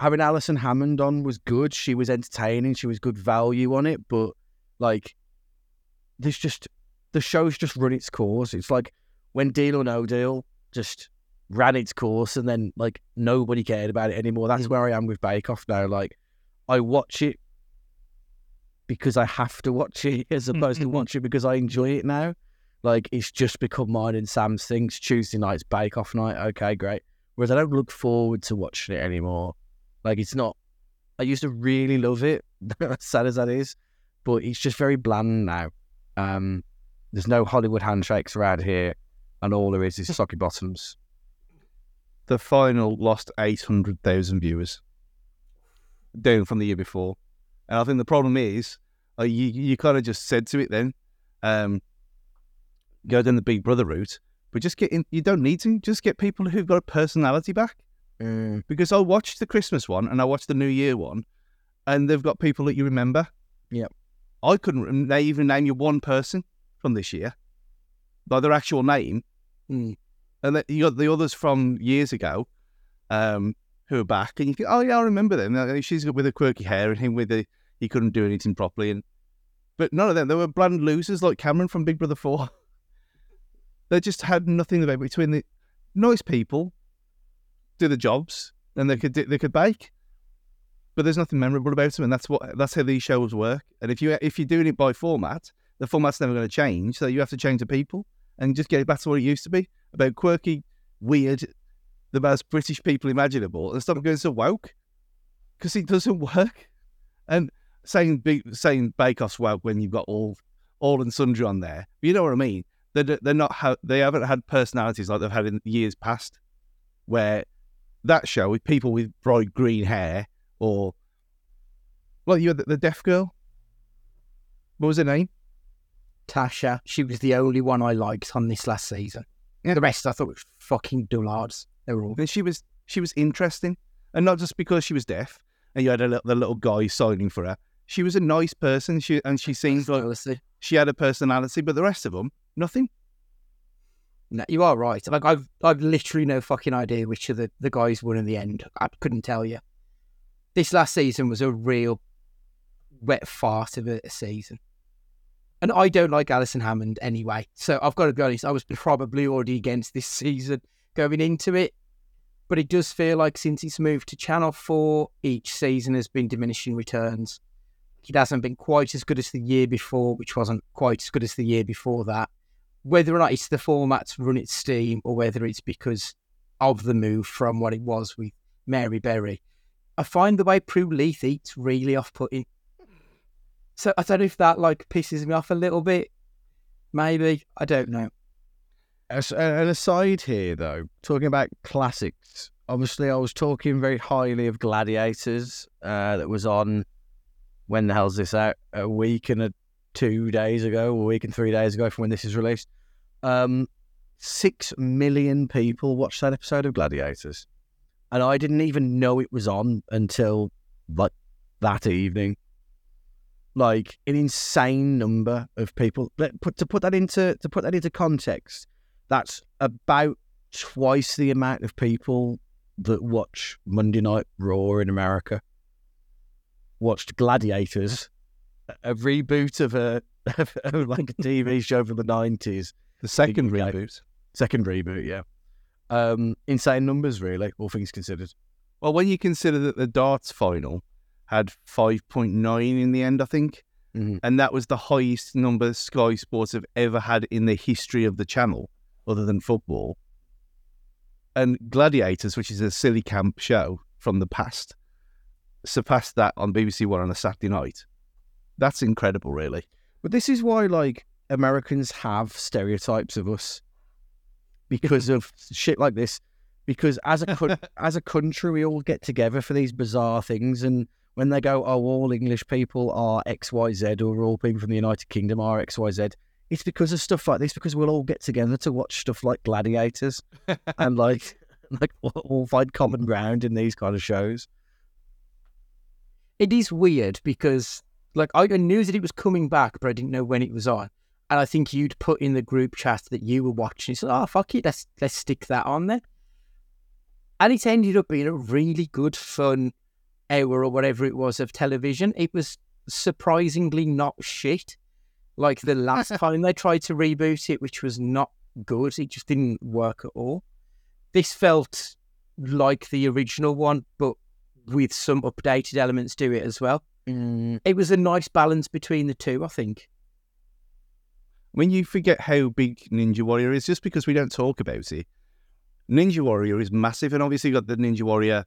having Alison Hammond on was good. She was entertaining. She was good value on it, but like there's just the show's just run its course. It's like when Deal or No Deal just ran its course and then like nobody cared about it anymore. That's where I am with Bake Off now. Like I watch it because I have to watch it as opposed to watch it because I enjoy it now. Like it's just become mine and Sam's thing. It's Tuesday night's Bake Off night. Okay, great. Whereas I don't look forward to watching it anymore. Like it's not. I used to really love it, as sad as that is, but it's just very bland now. Um, there's no Hollywood handshakes around here, and all there is is socky bottoms. the final lost 800,000 viewers down from the year before. And I think the problem is, uh, you, you kind of just said to it then, um, go down the Big Brother route, but just get in, you don't need to, just get people who've got a personality back. Because I watched the Christmas one and I watched the New Year one, and they've got people that you remember. Yep. I couldn't they even name you one person from this year, by their actual name Mm. and then you got the others from years ago, um, who are back, and you think, oh yeah, I remember them. Uh, She's with the quirky hair, and him with the he couldn't do anything properly, and but none of them. They were bland losers like Cameron from Big Brother Four. they just had nothing about between the nice people, do the jobs, and they could do, they could bake, but there's nothing memorable about them, and that's what that's how these shows work. And if you if you're doing it by format, the format's never going to change, so you have to change the people and just get it back to what it used to be about quirky, weird, the most British people imaginable, and stop going so woke because it doesn't work. And saying saying Bake Off's woke when you've got all all and sundry on there, you know what I mean? They're they're not ha- they haven't had personalities like they've had in years past, where that show with people with bright green hair or well, you had the, the deaf girl. What was her name? Tasha. She was the only one I liked on this last season. Yeah. The rest I thought was fucking dullards. They were all. And she was she was interesting, and not just because she was deaf, and you had a, the little guy signing for her. She was a nice person. She and she seemed like she had a personality, but the rest of them, nothing. No, you are right. Like I've I've literally no fucking idea which of the, the guys won in the end. I couldn't tell you. This last season was a real wet fart of a season. And I don't like Alison Hammond anyway. So I've got to be honest, I was probably already against this season going into it. But it does feel like since it's moved to Channel 4, each season has been diminishing returns. It hasn't been quite as good as the year before, which wasn't quite as good as the year before that whether or not it's the format's run its steam or whether it's because of the move from what it was with Mary Berry, I find the way Prue Leith eats really off putting. So I don't know if that like pisses me off a little bit. Maybe. I don't know. As, an aside here, though, talking about classics. Obviously, I was talking very highly of Gladiators. Uh, that was on. When the hell's this out? A week and a two days ago, a week and three days ago from when this is released. Um, six million people watched that episode of Gladiators, and I didn't even know it was on until like that evening. Like an insane number of people. Let put to put that into to put that into context. That's about twice the amount of people that watch Monday Night Raw in America. Watched Gladiators, a reboot of a of like a TV show from the nineties. The second Yeah. reboot. Second reboot, yeah. Um, insane numbers, really, all things considered. Well, when you consider that the darts final had 5.9 in the end, I think, Mhm. and that was the highest number Sky Sports have ever had in the history of the channel, other than football. And Gladiators, which is a silly camp show from the past, surpassed that on BBC One on a Saturday night. That's incredible, really. But this is why, like, Americans have stereotypes of us because of shit like this. Because as a coun- as a country, we all get together for these bizarre things, and when they go, "Oh, all English people are XYZ or all people from the United Kingdom are X, Y, Z, it's because of stuff like this. Because we'll all get together to watch stuff like Gladiators, and like, like we'll find common ground in these kind of shows. It is weird because like I knew that it was coming back, but I didn't know when it was on. And I think you'd put in the group chat that you were watching. So, oh fuck it, let's let's stick that on there. And it ended up being a really good, fun hour or whatever it was of television. It was surprisingly not shit. Like the last time they tried to reboot it, which was not good. It just didn't work at all. This felt like the original one, but with some updated elements to it as well. Mm. It was a nice balance between the two, I think. When you forget how big Ninja Warrior is, just because we don't talk about it, Ninja Warrior is massive, and obviously you've got the Ninja Warrior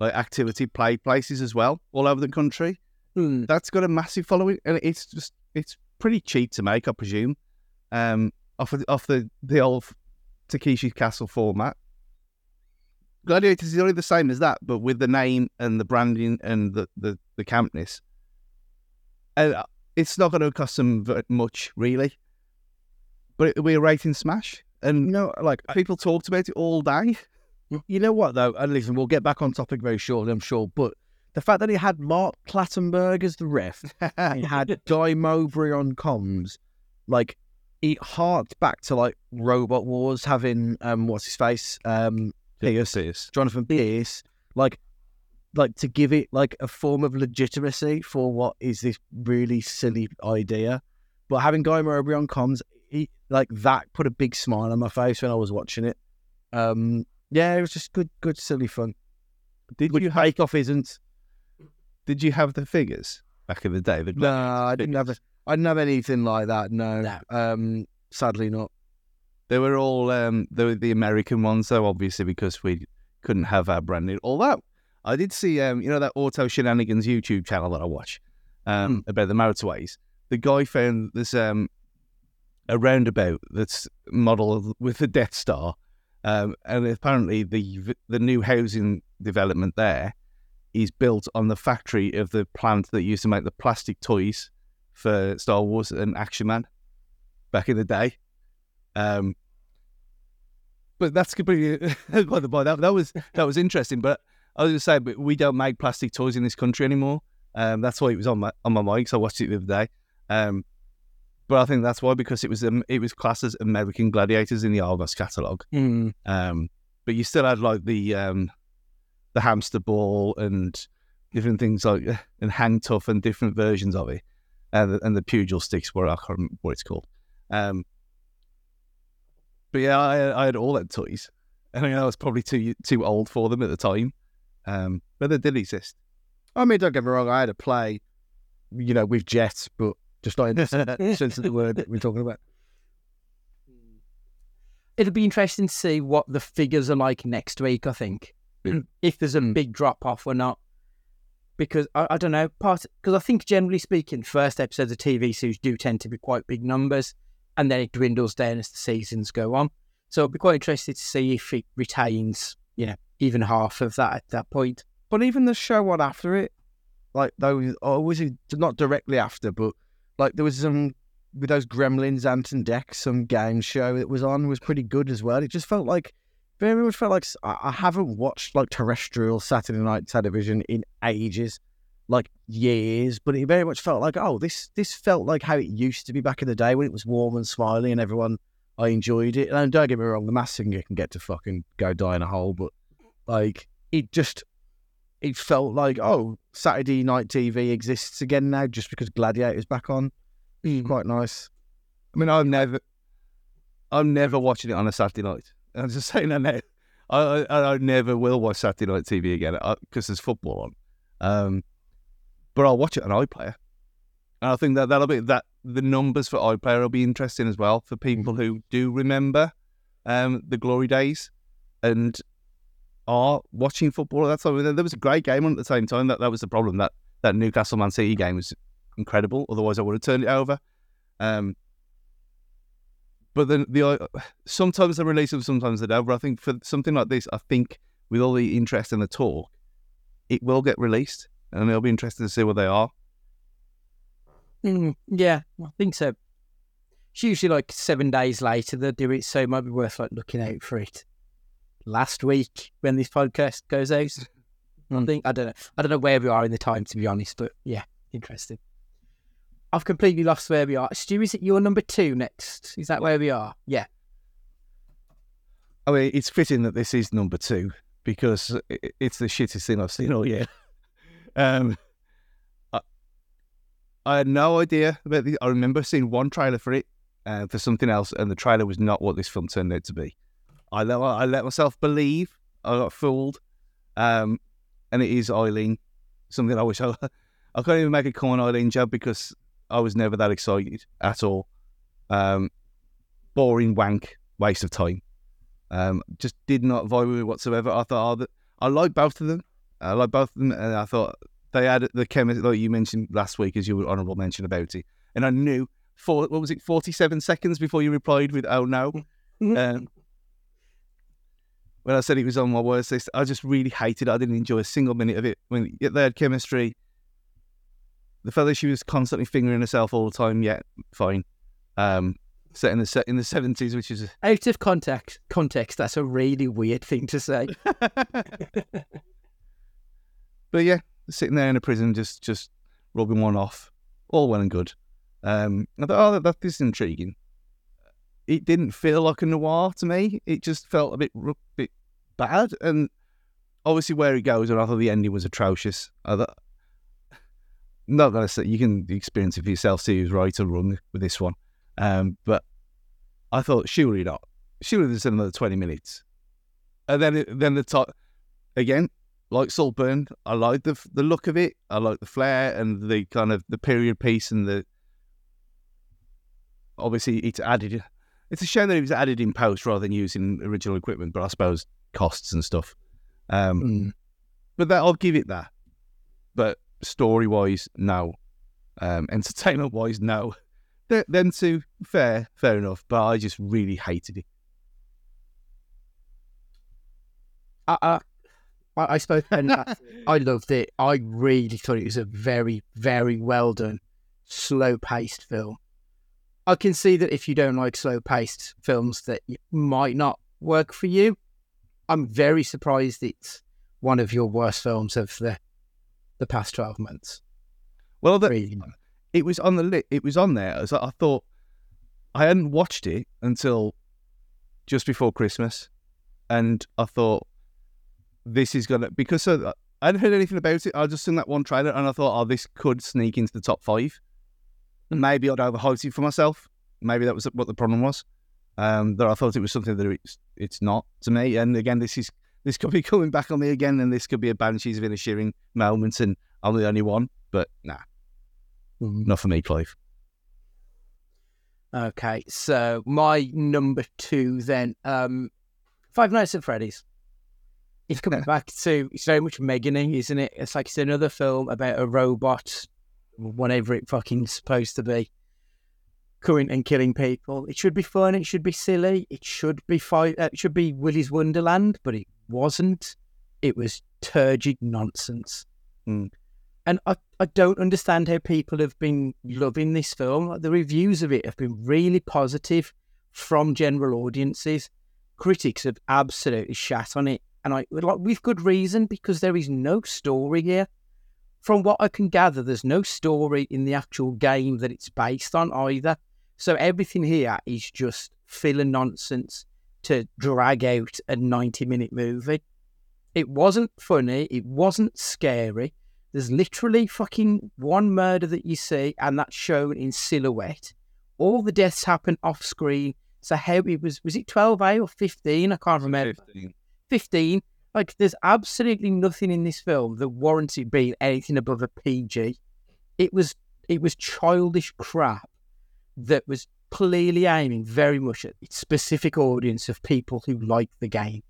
like activity play places as well all over the country. Hmm. That's got a massive following, and it's just it's pretty cheap to make, I presume, um, off of, off the the old Takeshi Castle format. Gladiators is only the same as that, but with the name and the branding and the the, the campness. And uh, it's not going to cost them much, really. But it'll be a rating smash, and you know, like people talked about it all day. You know what though, and listen, we'll get back on topic very shortly, I'm sure. But the fact that he had Mark Clattenburg as the ref, he had Guy Mowbray on comms, like it harked back to like Robot Wars having um what's his face um Pearce, Pearce. Jonathan Pearce, like like to give it like a form of legitimacy for what is this really silly idea. But having Guy Mowbray on comms, he, like that put a big smile on my face when I was watching it. Um, yeah, it was just good, good, silly fun. Did Which you have, Bake Off isn't. did you have the figures back in the day? The No, I didn't have. A, I didn't have anything like that. No, No. um, sadly not. They were all um, they were the American ones, though, obviously because we couldn't have our branding. Although I did see, um, you know, that Auto Shenanigans YouTube channel that I watch um, about the motorways. The guy found this um, a roundabout that's modelled with the Death Star, um, and apparently the the new housing development there is built on the factory of the plant that used to make the plastic toys for Star Wars and Action Man. back in the day. Um, but that's completely by the by. That, that was that was interesting. But I was going to say, but we don't make plastic toys in this country anymore. Um, that's why it was on my on my mind. So I watched it the other day. Um, but I think that's why because it was um, it was classed as American Gladiators in the Argos catalogue. Mm. Um, but you still had like the um, the hamster ball and different things like and hang tough and different versions of it, and the, and the pugil sticks were I can't remember what it's called. Um, but yeah, I, I had all that toys, and I, I was probably too too old for them at the time. Um, but they did exist. I mean, don't get me wrong. I had a play, you know, with jets, but just not in the sense of the word that we're talking about. Hmm. It'll be interesting to see what the figures are like next week. I think hmm. if there's a hmm. big drop off or not, because I, I don't know. Part because I think generally speaking, first episodes of TV series do tend to be quite big numbers, and then it dwindles down as the seasons go on. So it'll be quite interested to see if it retains, you know, even half of that at that point. But even the show on after it, like those, or was it not directly after, but like there was some with those Gremlins, Ant and Dec, some game show that was on was pretty good as well. It just felt like very much felt like I haven't watched like terrestrial Saturday night television in ages, like years. But it very much felt like oh, this this felt like how it used to be back in the day when it was warm and smiley and everyone. I enjoyed it, and don't get me wrong, the Masked Singer can get to fucking go die in a hole, but like it just it felt like oh Saturday night TV exists again now just because Gladiator's back on. Quite nice. I mean, I'm never, I'm never watching it on a Saturday night. I'm just saying that now. I, I, I never will watch Saturday night TV again because there's football on. Um, but I'll watch it on iPlayer, and I think that that'll be that the numbers for iPlayer will be interesting as well for people who do remember um, the glory days and are watching football at that time. There was a great game on at the same time. That that was the problem. That that Newcastle Man City game was incredible. Otherwise, I would have turned it over. Um, but then the uh, sometimes they release them, sometimes they don't. But I think for something like this, I think with all the interest and the talk, it will get released, and it'll be interesting to see what they are. Mm, yeah, I think so. It's usually like seven days later they do it, so it might be worth like looking out for it. Last week when this podcast goes out, I think I don't know. I don't know where we are in the time to be honest, but yeah, interesting. I've completely lost where we are. Stu, is it your number two next? Is that where we are? Yeah. I mean, it's fitting that this is number two because it's the shittest thing I've seen all year. Um, I, I had no idea about the. I remember seeing one trailer for it uh, for something else, and the trailer was not what this film turned out to be. I let I let myself believe. I got fooled, um, and it is Eileen. Something I wish I I can't even make a common Eileen joke because I was never that excited at all. Um, boring wank, waste of time. Um, just did not vibe with it whatsoever. I thought, oh, the, I like both of them. I like both of them, and I thought they had the chemistry, like you mentioned last week, as your honourable mention about it. And I knew for what was it, forty-seven seconds before you replied with "Oh no," um, when I said it was on my worst list. I just really hated. it. I didn't enjoy a single minute of it. When they had chemistry, the that she was constantly fingering herself all the time, yeah, fine. Um, set in the set in the seventies, which is Out of context, context, that's a really weird thing to say. but yeah, sitting there in a prison, just just rubbing one off, all well and good. Um, I thought, oh, that, that is intriguing. It didn't feel like a noir to me. It just felt a bit ru- bit bad, and obviously where it goes, and I thought the ending was atrocious. I thought, not gonna say you can experience it for yourself, see who's right or wrong with this one. Um, but I thought surely not. Surely there's another twenty minutes, and then then the top again like Saltburn. I like the the look of it. I like the flair and the kind of the period piece and the. Obviously, it's added. It's a shame that it was added in post rather than using original equipment, but I suppose costs and stuff. Um, Mm. But that I'll give it that. But story wise, no. Um, entertainment wise, no. Th- Them two, fair, fair enough. But I just really hated it. I, I, I I suppose I loved it. I really thought it was a very, very well done, slow paced film. I can see that if you don't like slow paced films, that might not work for you. I'm very surprised it's one of your worst films of the the past twelve months. Well, the, Really. it was on the li- it was on there. So I thought I hadn't watched it until just before Christmas, and I thought this is gonna because I hadn't heard anything about it. I just seen that one trailer, and I thought, oh, this could sneak into the top five. Maybe I'd overhyped it for myself. Maybe that was what the problem was. Um, that I thought it was something that it's it's not to me. And again, this is this could be coming back on me again, and this could be a Banshees of Inisherin moment, and I'm the only one. But nah, not for me, Clive. Okay, so my number two then, um, Five Nights at Freddy's. It's coming back to it's very much Meganing, isn't it? It's like it's another film about a robot, whatever it fucking supposed to be, coming and killing people. It should be fun. It should be silly. It should be fi- uh, It should be Willy's Wonderland, but it wasn't. It was turgid nonsense. Mm. And I, I don't understand how people have been loving this film. Like, the reviews of it have been really positive from general audiences. Critics have absolutely shat on it, and I like with good reason because there is no story here. From what I can gather, there's no story in the actual game that it's based on either. So everything here is just filler nonsense to drag out a 90 minute movie. It wasn't funny, it wasn't scary. There's literally fucking one murder that you see, and that's shown in silhouette. All the deaths happen off screen. So how it was was it 12A or 15? I can't remember. 15. Like there's absolutely nothing in this film that warrants it being anything above a PG. It was it was childish crap that was clearly aiming very much at its specific audience of people who like the game.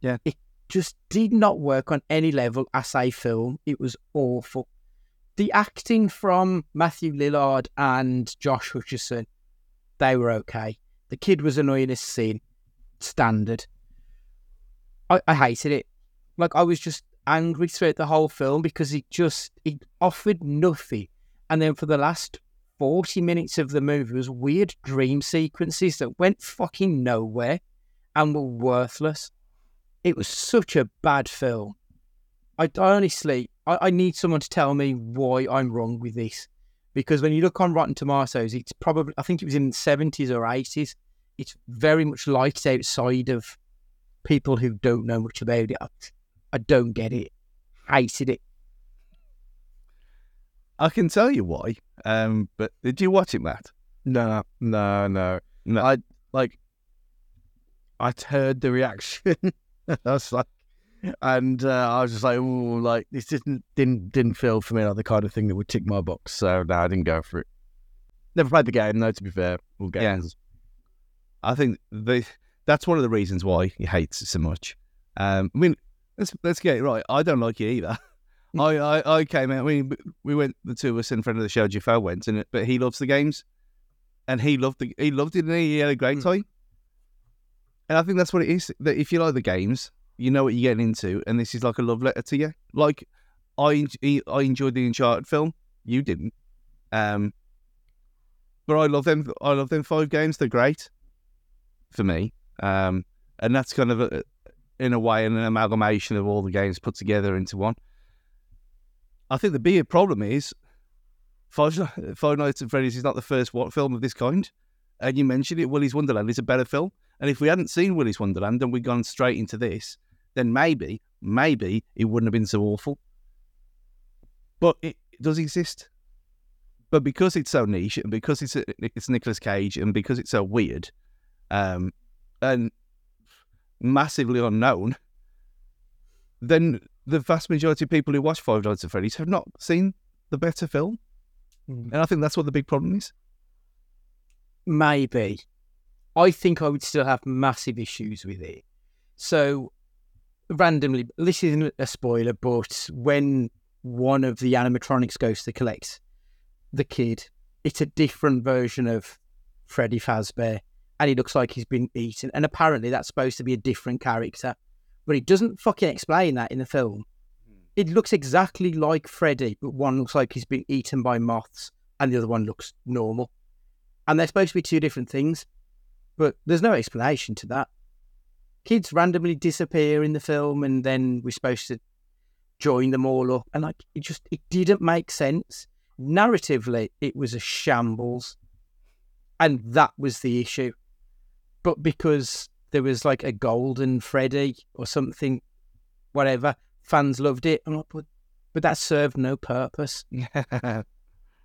Yeah. It just did not work on any level as a film. It was awful. The acting from Matthew Lillard and Josh Hutcherson, they were okay. The kid was annoying as sin, standard. I, I hated it. Like I was just angry throughout the whole film because it just it offered nothing. And then for the last forty minutes of the movie was weird dream sequences that went fucking nowhere and were worthless. It was such a bad film. I honestly, I, I need someone to tell me why I'm wrong with this. Because when you look on Rotten Tomatoes, it's probably, I think it was in the 70s or 80s. It's very much liked outside of people who don't know much about it. I, I don't get it. Hated it. I can tell you why. Um, but did you watch it, Matt? No, no, no. No. I like. I heard the reaction. I was like, and uh, I was just like, "Ooh, like this didn't didn't didn't feel for me like the kind of thing that would tick my box." So no, I didn't go for it. Never played the game, though. To be fair, all Yeah. games. I think the that's one of the reasons why he hates it so much. Um, I mean, let's let's get it right. I don't like it either. I, I I came out. I mean, we went the two of us in front of the show. Jafar went, and but he loves the games, and he loved the he loved it, and he had a great Mm. time. And I think that's what it is. That if you like the games, you know what you're getting into, and this is like a love letter to you. Like I I enjoyed the Uncharted film. You didn't. Um, but I love them. I love them five games. They're great for me. Um, and that's kind of a, in a way an amalgamation of all the games put together into one. I think the bigger problem is Five, Five Nights at Freddy's is not the first what film of this kind. And you mentioned it, Willy's Wonderland is a better film. And if we hadn't seen Willy's Wonderland and we'd gone straight into this, then maybe, maybe it wouldn't have been so awful. But it does exist. But because it's so niche and because it's it's Nicolas Cage and because it's so weird, um, and massively unknown, then the vast majority of people who watch Five Nights at Freddy's have not seen the better film. Mm. And I think that's what the big problem is. Maybe. I think I would still have massive issues with it. So, randomly, this isn't a spoiler, but when one of the animatronics goes to collect the kid, it's a different version of Freddy Fazbear, and he looks like he's been eaten. And apparently, that's supposed to be a different character, but he doesn't fucking explain that in the film. Hmm. It looks exactly like Freddy, but one looks like he's been eaten by moths, and the other one looks normal And they're supposed to be two different things, but there's no explanation to that. Kids randomly disappear in the film, and then we're supposed to join them all up. And like, it just it didn't make sense. Narratively, it was a shambles. And that was the issue. But because there was like a golden Freddy or something, whatever, fans loved it. I'm like, but, but that served no purpose.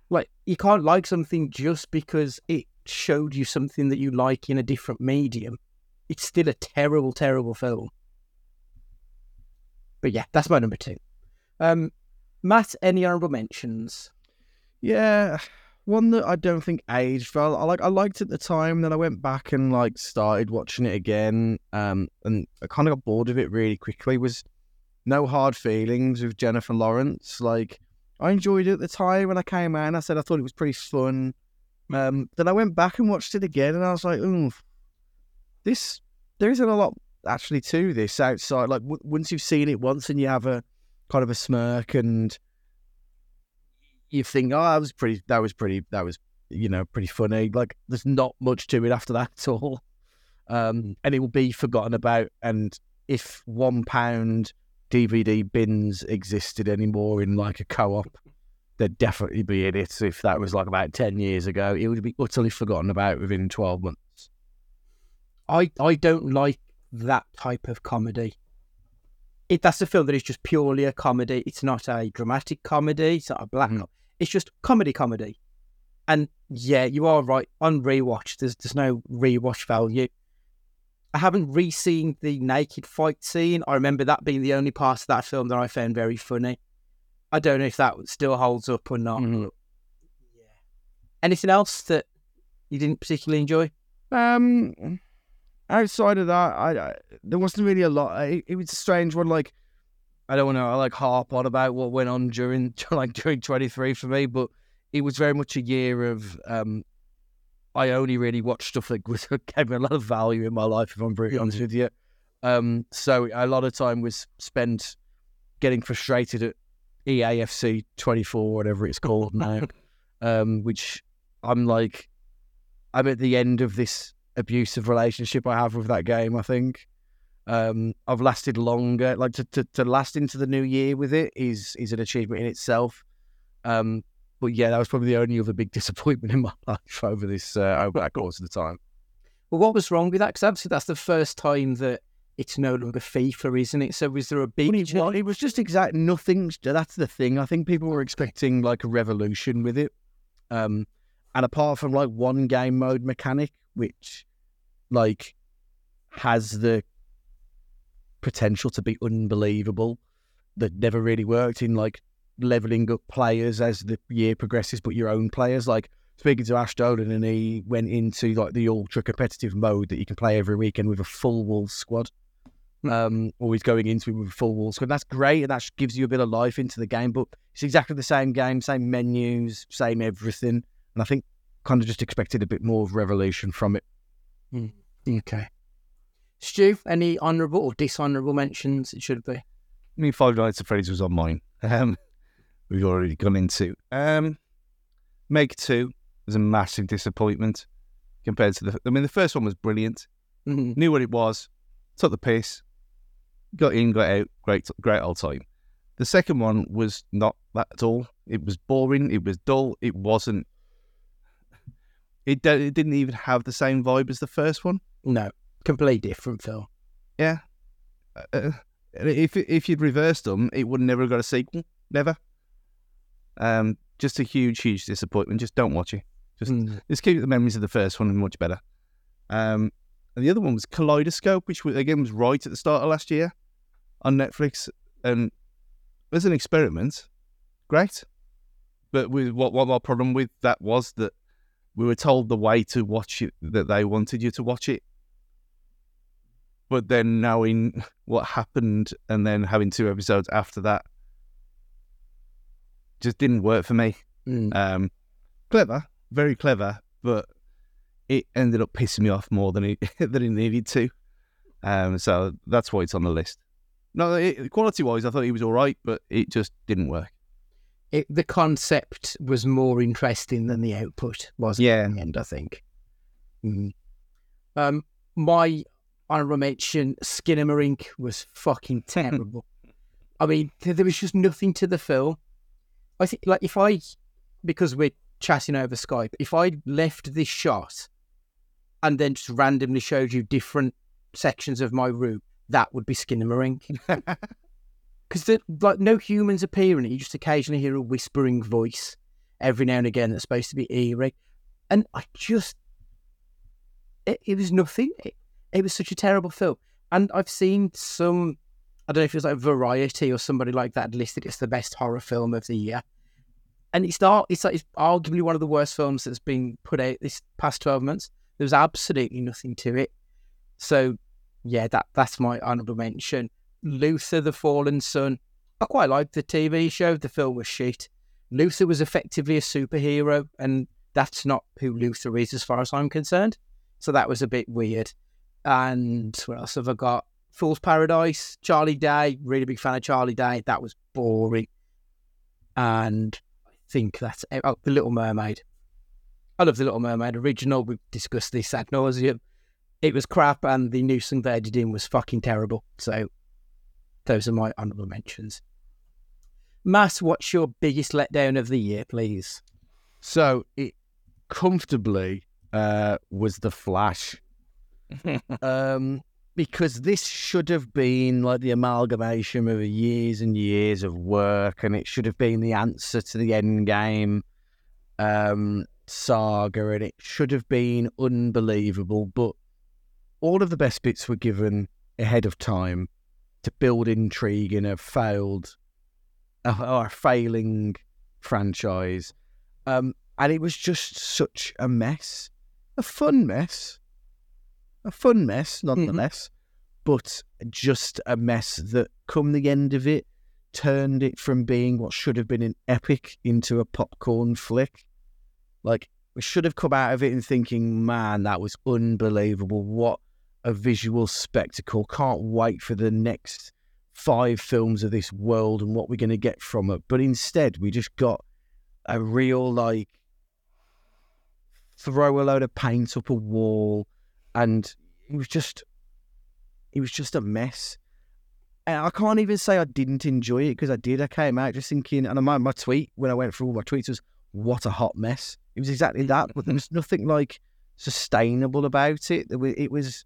Like, you can't like something just because it showed you something that you like in a different medium. It's still a terrible, terrible film. But yeah, that's my number two. Um, Matt, any honorable mentions? Yeah, one that I don't think aged well. I like I liked it at the time, then I went back and like started watching it again. Um, and I kind of got bored of it really quickly. Was no hard feelings with Jennifer Lawrence. Like I enjoyed it at the time when I came out. And I said I thought it was pretty fun. Um, then I went back and watched it again, and I was like, "Ooh, this there isn't a lot actually to this outside. Like w- once you've seen it once and you have a kind of a smirk and you think, oh, that was pretty, that was pretty, that was you know pretty funny. Like there's not much to it after that at all, um, and it will be forgotten about. And if one pound DVD bins existed anymore in like a co-op, they'd definitely be in it. If that was like about ten years ago, it would be utterly forgotten about within twelve months. I, I don't like that type of comedy. It, that's a film that is just purely a comedy. It's not a dramatic comedy. It's not a black. Mm. It's just comedy comedy. And yeah, you are right. On rewatch, there's there's no rewatch value. I haven't re-seen the naked fight scene. I remember that being the only part of that film that I found very funny. I don't know if that still holds up or not. Mhm. Yeah. Anything else that you didn't particularly enjoy? Um, outside of that, I, I there wasn't really a lot. It, it was a strange one. Like I don't want to like harp on about what went on during like during twenty three for me, but it was very much a year of um. I only really watched stuff that was gave me a lot of value in my life. If I'm brutally honest with you, um, so a lot of time was spent getting frustrated at EAFC 24, whatever it's called now, um, which I'm like, I'm at the end of this abusive relationship I have with that game. I think um, I've lasted longer. Like to, to to last into the new year with it is is an achievement in itself. Um, but yeah, that was probably the only other big disappointment in my life over this uh, over that course of the time. Well, what was wrong with that? Because obviously that's the first time that it's no longer FIFA, isn't it? So was there a big? Well, it, wa- it was just exact nothing. That's the thing. I think people were expecting like a revolution with it. Um, and apart from like one game mode mechanic, which like has the potential to be unbelievable, that never really worked in like leveling up players as the year progresses, but your own players. Like speaking to Ash Dolan, and he went into like the ultra competitive mode that you can play every weekend with a full Wolves squad. Um, always going into it with a full Wolves squad. That's great, and that gives you a bit of life into the game. But it's exactly the same game, same menus, same everything. And I think kind of just expected a bit more of revelation from it. Okay. Stu, any honourable or dishonourable mentions? It should be. I mean, Five Nights at Freddy's was on mine. Um, we've already gone into. Um, Meg 2 was a massive disappointment compared to the. I mean, the first one was brilliant. Mhm. Knew what it was, took the piss, got in, got out. Great, great old time. The second one was not that at all. It was boring. It was dull. It wasn't. It, it didn't even have the same vibe as the first one. No, completely different film. Yeah. Uh, if if you'd reversed them, it would never have got a sequel. Never. Um, just a huge, huge disappointment. Just don't watch it. Just Mm. just keep the memories of the first one much better. Um, and the other one was Kaleidoscope, which was, again was right at the start of last year on Netflix, and as an experiment, great. But with what what my problem with that was that we were told the way to watch it that they wanted you to watch it, but then knowing what happened and then having two episodes after that just didn't work for me. Mm. Um, clever, very clever, but it ended up pissing me off more than it than it needed to. Um, so that's why it's on the list. No, it, quality wise, I thought he was all right, but it just didn't work. It, the concept was more interesting than the output was. Yeah. in the end, I think. Mm. Um, my honorable mention, Skinamarink, was fucking terrible. I mean, there was just nothing to the film. I think, like, if I, because we're chatting over Skype, if I left this shot and then just randomly showed you different sections of my room, that would be Skinamarink. Because like no humans appear in it. You just occasionally hear a whispering voice every now and again that's supposed to be eerie. And I just, it, it was nothing. It, it was such a terrible film. And I've seen some, I don't know if it was like Variety or somebody like that listed it as the best horror film of the year. And it's not, it's like, it's arguably one of the worst films that's been put out this past 12 months. There was absolutely nothing to it. So yeah, that that's my honorable mention. Luther, the Fallen Son. I quite liked the TV show. The film was shit. Luther was effectively a superhero, and that's not who Luther is, as far as I'm concerned. So that was a bit weird. And what else have I got? Fool's Paradise, Charlie Day. Really big fan of Charlie Day. That was boring. And I think that's oh, The Little Mermaid. I love The Little Mermaid original. We've discussed this ad nauseum. It was crap, and the new song they edited in was fucking terrible. So those are my honourable mentions. Mass, what's your biggest letdown of the year, please? So it comfortably uh, was the Flash, um, because this should have been like the amalgamation of years and years of work, and it should have been the answer to the end game um, saga, and it should have been unbelievable. But all of the best bits were given ahead of time to build intrigue in a failed or a failing franchise. Um, and it was just such a mess. A fun mess. A fun mess, nonetheless, but just a mess that, come the end of it, turned it from being what should have been an epic into a popcorn flick. Like, we should have come out of it and thinking, man, that was unbelievable. What a visual spectacle. Can't wait for the next five films of this world and what we're going to get from it. But instead, we just got a real, like, throw a load of paint up a wall. And it was just, it was just a mess. And I can't even say I didn't enjoy it because I did. I came out just thinking, and my, my tweet when I went through all my tweets was, what a hot mess. It was exactly that, but there was nothing like sustainable about it. It was,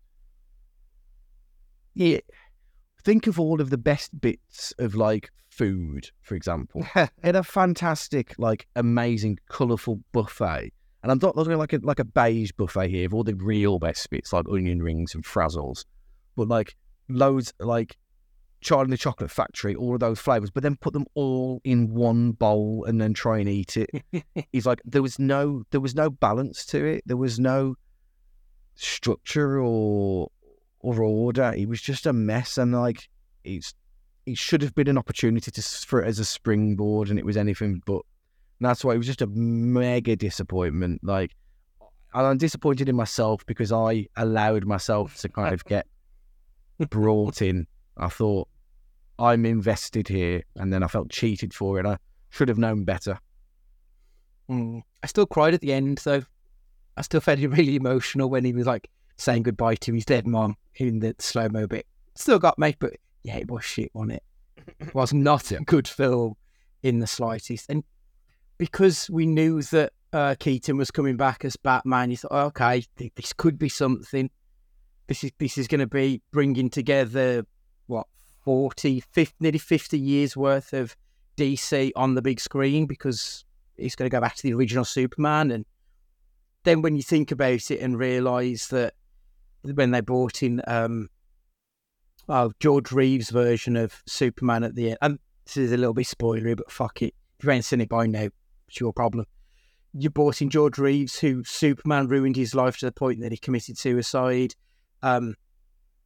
yeah. Think of all of the best bits of like food, for example. had a fantastic, like, amazing, colourful buffet. And I'm not looking like a like a beige buffet here of all the real best bits like onion rings and frazzles, but like loads like Charlie and the Chocolate Factory, all of those flavors, but then put them all in one bowl and then try and eat it. He's like, there was no there was no balance to it. There was no structure or or order. It was just a mess, and like it's it should have been an opportunity to for it as a springboard, and it was anything but. That's why it was just a mega disappointment. Like, and I'm disappointed in myself because I allowed myself to kind of get brought in. I thought I'm invested here, and then I felt cheated for it. I should have known better. Mm. I still cried at the end, though. I still felt really emotional when he was like saying goodbye to his dead mom in the slow mo bit. Still got me, but yeah, it was shit, wasn't it? It was not a good film in the slightest. And because we knew that uh, Keaton was coming back as Batman, you thought, oh, okay, th- this could be something. This is this is going to be bringing together what 40, 50, nearly 50 years worth of DC on the big screen because it's going to go back to the original Superman. And then when you think about it and realise that when they brought in um, oh, George Reeves' version of Superman at the end, and this is a little bit spoilery, but fuck it. If you ain't seen it by now, it's your problem. You brought in George Reeves, who Superman ruined his life to the point that he committed suicide. Um,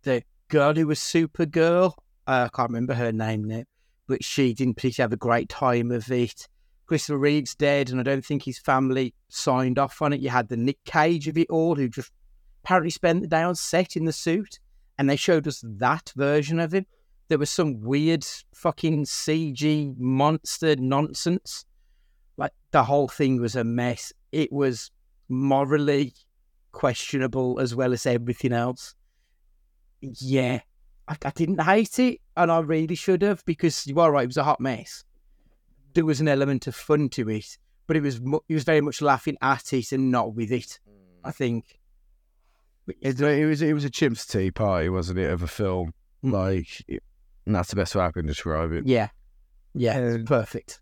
the girl who was Supergirl, uh, I can't remember her name now, but she didn't particularly have a great time of it. Christopher Reeve's dead, and I don't think his family signed off on it. You had the Nick Cage of it all, who just apparently spent the day on set in the suit, and they showed us that version of him. There was some weird fucking CG monster nonsense like the whole thing was a mess. It was morally questionable as well as everything else. Yeah, I, I didn't hate it, and I really should have because you are right. It was a hot mess. There was an element of fun to it, but it was mu- it was very much laughing at it and not with it. I mm. think. It, it was it was a chimps tea party, wasn't it, of a film? Mm. Like, it- that's the best way I can describe it. Yeah, yeah, Uh, perfect.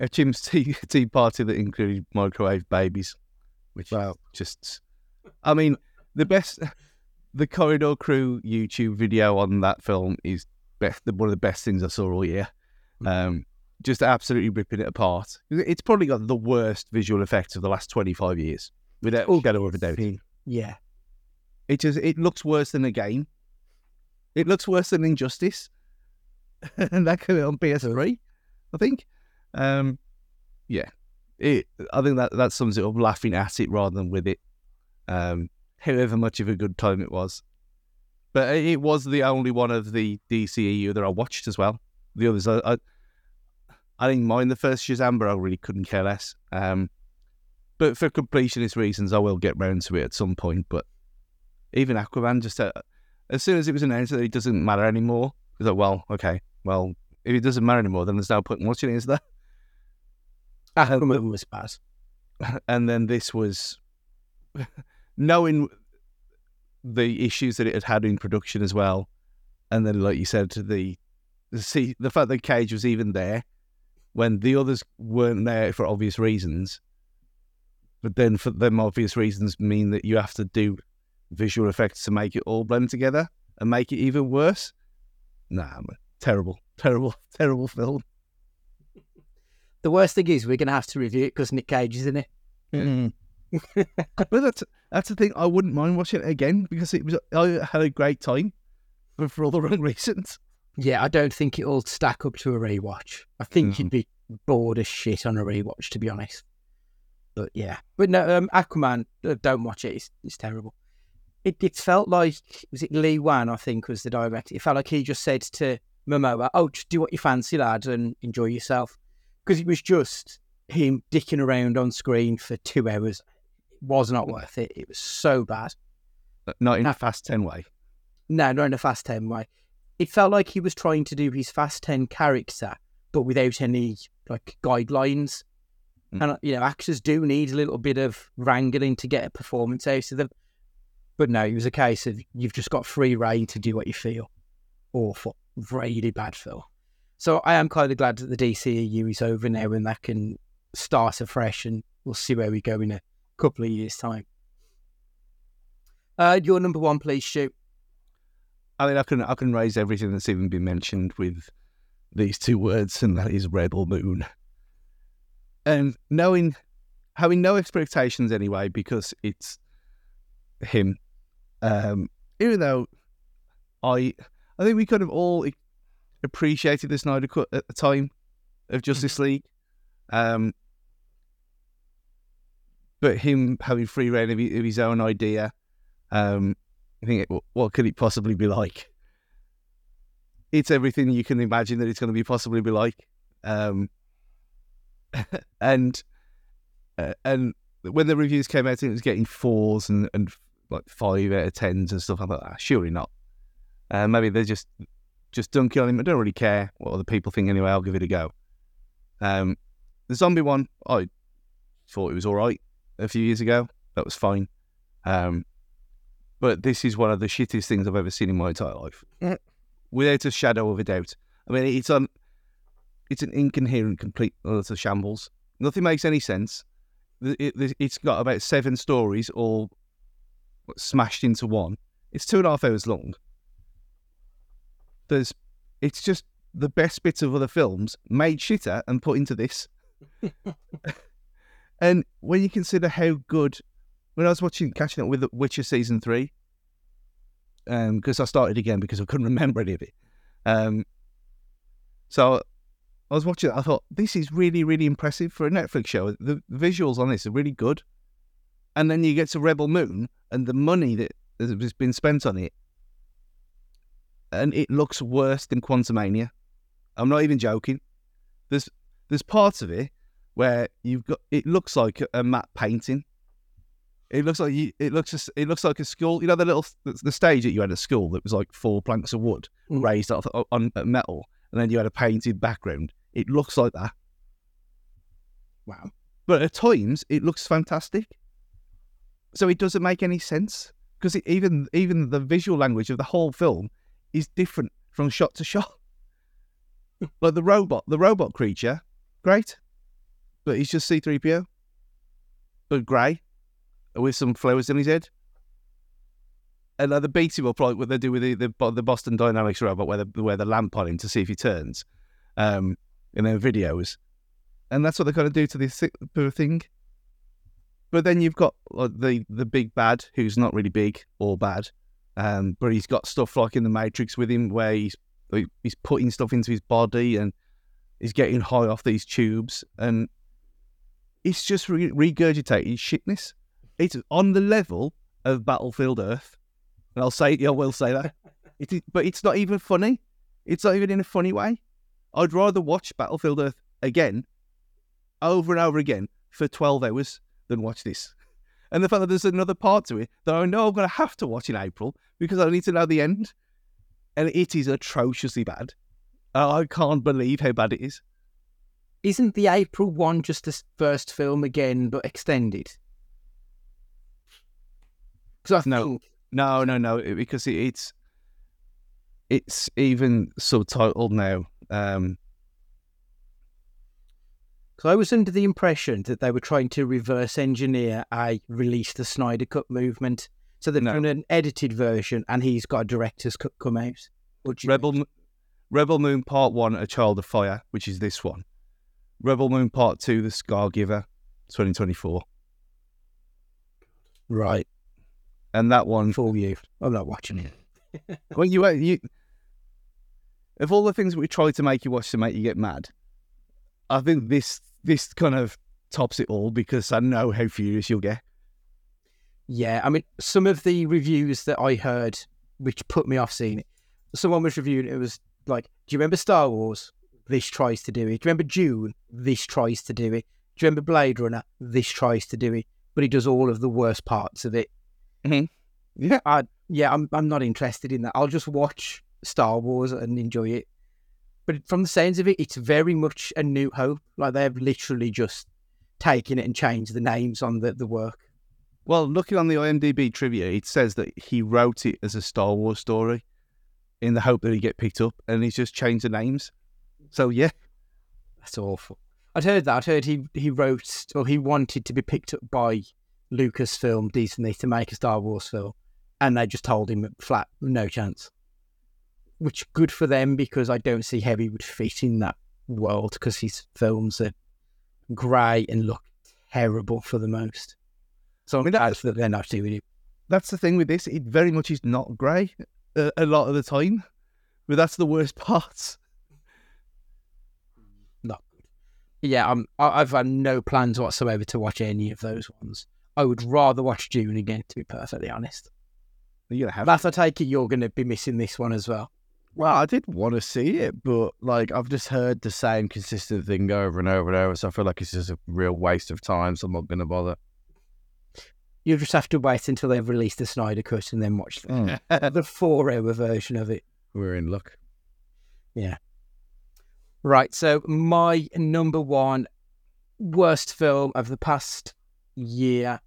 A chimps tea, tea party that included microwave babies, which Wow. just, I mean, the best, the Corridor Crew YouTube video on that film is best, one of the best things I saw all year. Um, just absolutely ripping it apart. It's probably got the worst visual effects of the last 25 years, without shadow of a doubt. Yeah, It just it looks worse than a game. It looks worse than Injustice, and that came out on PS3, I think. Um, yeah, it. I think that that sums it up. Laughing at it rather than with it. Um, however much of a good time it was, but it was the only one of the DCEU that I watched as well. The others, I, I, I didn't mind the first Shazam, but I really couldn't care less. Um, but for completionist reasons, I will get round to it at some point. But even Aquaman, just uh, as soon as it was announced that it doesn't matter anymore, it's like, well, okay, well, if it doesn't matter anymore, then there's no point in watching it, is there? Aquaman was bad. And then this was knowing the issues that it had had in production as well, and then, like you said, the the see the fact that Cage was even there when the others weren't there for obvious reasons, but then for them obvious reasons mean that you have to do visual effects to make it all blend together and make it even worse. Nah, man, terrible, terrible, terrible film. The worst thing is we're gonna have to review it because Nick Cage is in it. but that's that's the thing. I wouldn't mind watching it again because it was I had a great time, but for all the wrong reasons. Yeah, I don't think it'll stack up to a rewatch. I think Mhm. you'd be bored as shit on a rewatch, to be honest. But yeah, but no, um, Aquaman, uh, don't watch it. It's, it's terrible. It it felt like was it Lee Wan? I think was the director. It felt like he just said to Momoa, "Oh, just do what you fancy, lad, and enjoy yourself," because it was just him dicking around on screen for two hours. It was not worth it. It was so bad. Not in a fast ten way. No, not in a Fast 10 way. It felt like he was trying to do his Fast 10 character, but without any like guidelines. Mm. And, you know, actors do need a little bit of wrangling to get a performance out of them. But no, it was a case of you've just got free reign to do what you feel. Awful. Really bad film. So I am kind of glad that the DCEU is over now and that can start afresh and we'll see where we go in a couple of years' time. Uh, your number one, please, shoot. I mean, I can I can raise everything that's even been mentioned with these two words, and that is Rebel Moon. And knowing, having no expectations anyway, because it's him. Um, even though I, I think we kind of all appreciated the Snyder Cut at the time of Justice League. Um, but him having free reign of of his own idea, um, I think, it, what could it possibly be like? It's everything you can imagine that it's going to be possibly be like. Um, and uh, and when the reviews came out, it was getting fours and, and like five out of tens and stuff. I thought, ah, surely not. Uh, maybe they're just just dunking on him. I don't really care what other people think anyway. I'll give it a go. Um, the zombie one, I thought it was all right a few years ago. That was fine. Um, but this is one of the shittiest things I've ever seen in my entire life, Mm. without a shadow of a doubt. I mean, it's on, it's an incoherent, complete utter shambles. Nothing makes any sense. It, it's got about seven stories all smashed into one. It's two and a half hours long. There's, it's just the best bits of other films made shitter and put into this. and when you consider how good when I was watching catching up with Witcher season three, um, because I started again because I couldn't remember any of it. Um, so I was watching it. I thought this is really, really impressive for a Netflix show. The visuals on this are really good. And then you get to Rebel Moon and the money that has been spent on it, and it looks worse than Quantumania. I'm not even joking. There's there's parts of it where you've got it looks like a- matte painting. It looks like you, it looks it looks like a school. You know the little the, stage that you had at school that was like four planks of wood Mm. raised off, on uh, metal, and then you had a painted background. It looks like that, Wow. but at times it looks fantastic. So it doesn't make any sense because even even the visual language of the whole film is different from shot to shot. like the robot, the robot creature, great, but he's just C three PO, but grey, with some flowers in his head. And like the beat him up like what they do with the, the the Boston Dynamics robot, where they wear the lamp on him to see if he turns, um, in their videos, and that's what they're going to do to this thing. But then you've got like, the the big bad, who's not really big or bad, um, but he's got stuff like in the Matrix with him, where he's he's putting stuff into his body and he's getting high off these tubes, and it's just re- regurgitating shitness. It's on the level of Battlefield Earth, and I'll say, I will say that. It is, but it's not even funny. It's not even in a funny way. I'd rather watch Battlefield Earth again, over and over again for twelve hours than watch this. And the fact that there's another part to it that I know I'm going to have to watch in April because I need to know the end, and it is atrociously bad. Uh, I can't believe how bad it is. Isn't the April one just the first film again, but extended? Because I No. think No, no, no, because it, it's it's even subtitled now. Um, Because I was under the impression that they were trying to reverse engineer a release the Snyder Cut movement. So they've No. done an edited version and he's got a director's cut come out. What do you Rebel? Mo- Rebel Moon Part One, A Child of Fire, which is this one. Rebel Moon Part Two, The Scar Giver, 2024, Right. and that one For you. I'm not watching it. Well, you, uh, you, of all the things we try to make you watch to make you get mad, I think this this kind of tops it all because I know how furious you'll get. Yeah, I mean, some of the reviews that I heard, which put me off seeing it, someone was reviewing it, it was like, Do you remember Star Wars? This tries to do it. Do you remember Dune? This tries to do it. Do you remember Blade Runner? This tries to do it. But he does all of the worst parts of it. Mm-hmm. Yeah, I, yeah, I'm, I'm not interested in that. I'll just watch Star Wars and enjoy it. But from the sounds of it, it's very much a new hope. Like they've literally just taken it and changed the names on the, the work. Well, looking on the IMDb trivia, it says that he wrote it as a Star Wars story in the hope that he'd get picked up, and he's just changed the names. So yeah, That's awful. I'd heard that. I'd heard he he wrote or he wanted to be picked up by Lucasfilm Disney to make a Star Wars film, and they just told him flat, no chance. Which good for them because I don't see Heavy he would fit in that world because his films are grey and look terrible for the most. So I'm mean, glad that's- that they're not doing it. that's the thing with this. It very much is not grey a, a lot of the time, but that's the worst part. Not good. Yeah, I'm. I- I've had no plans whatsoever to watch any of those ones. I would rather watch Dune again, to be perfectly honest. You're gonna have Matt, I take it you're going to be missing this one as well. Well, I did want to see it, but like I've just heard the same consistent thing over and over and over, so I feel like it's just a real waste of time. So I'm not going to bother. You'll just have to wait until they've released the Snyder Cut and then watch the, hmm. the four-hour version of it. We're in luck. Yeah. Right. So my number one worst film of the past year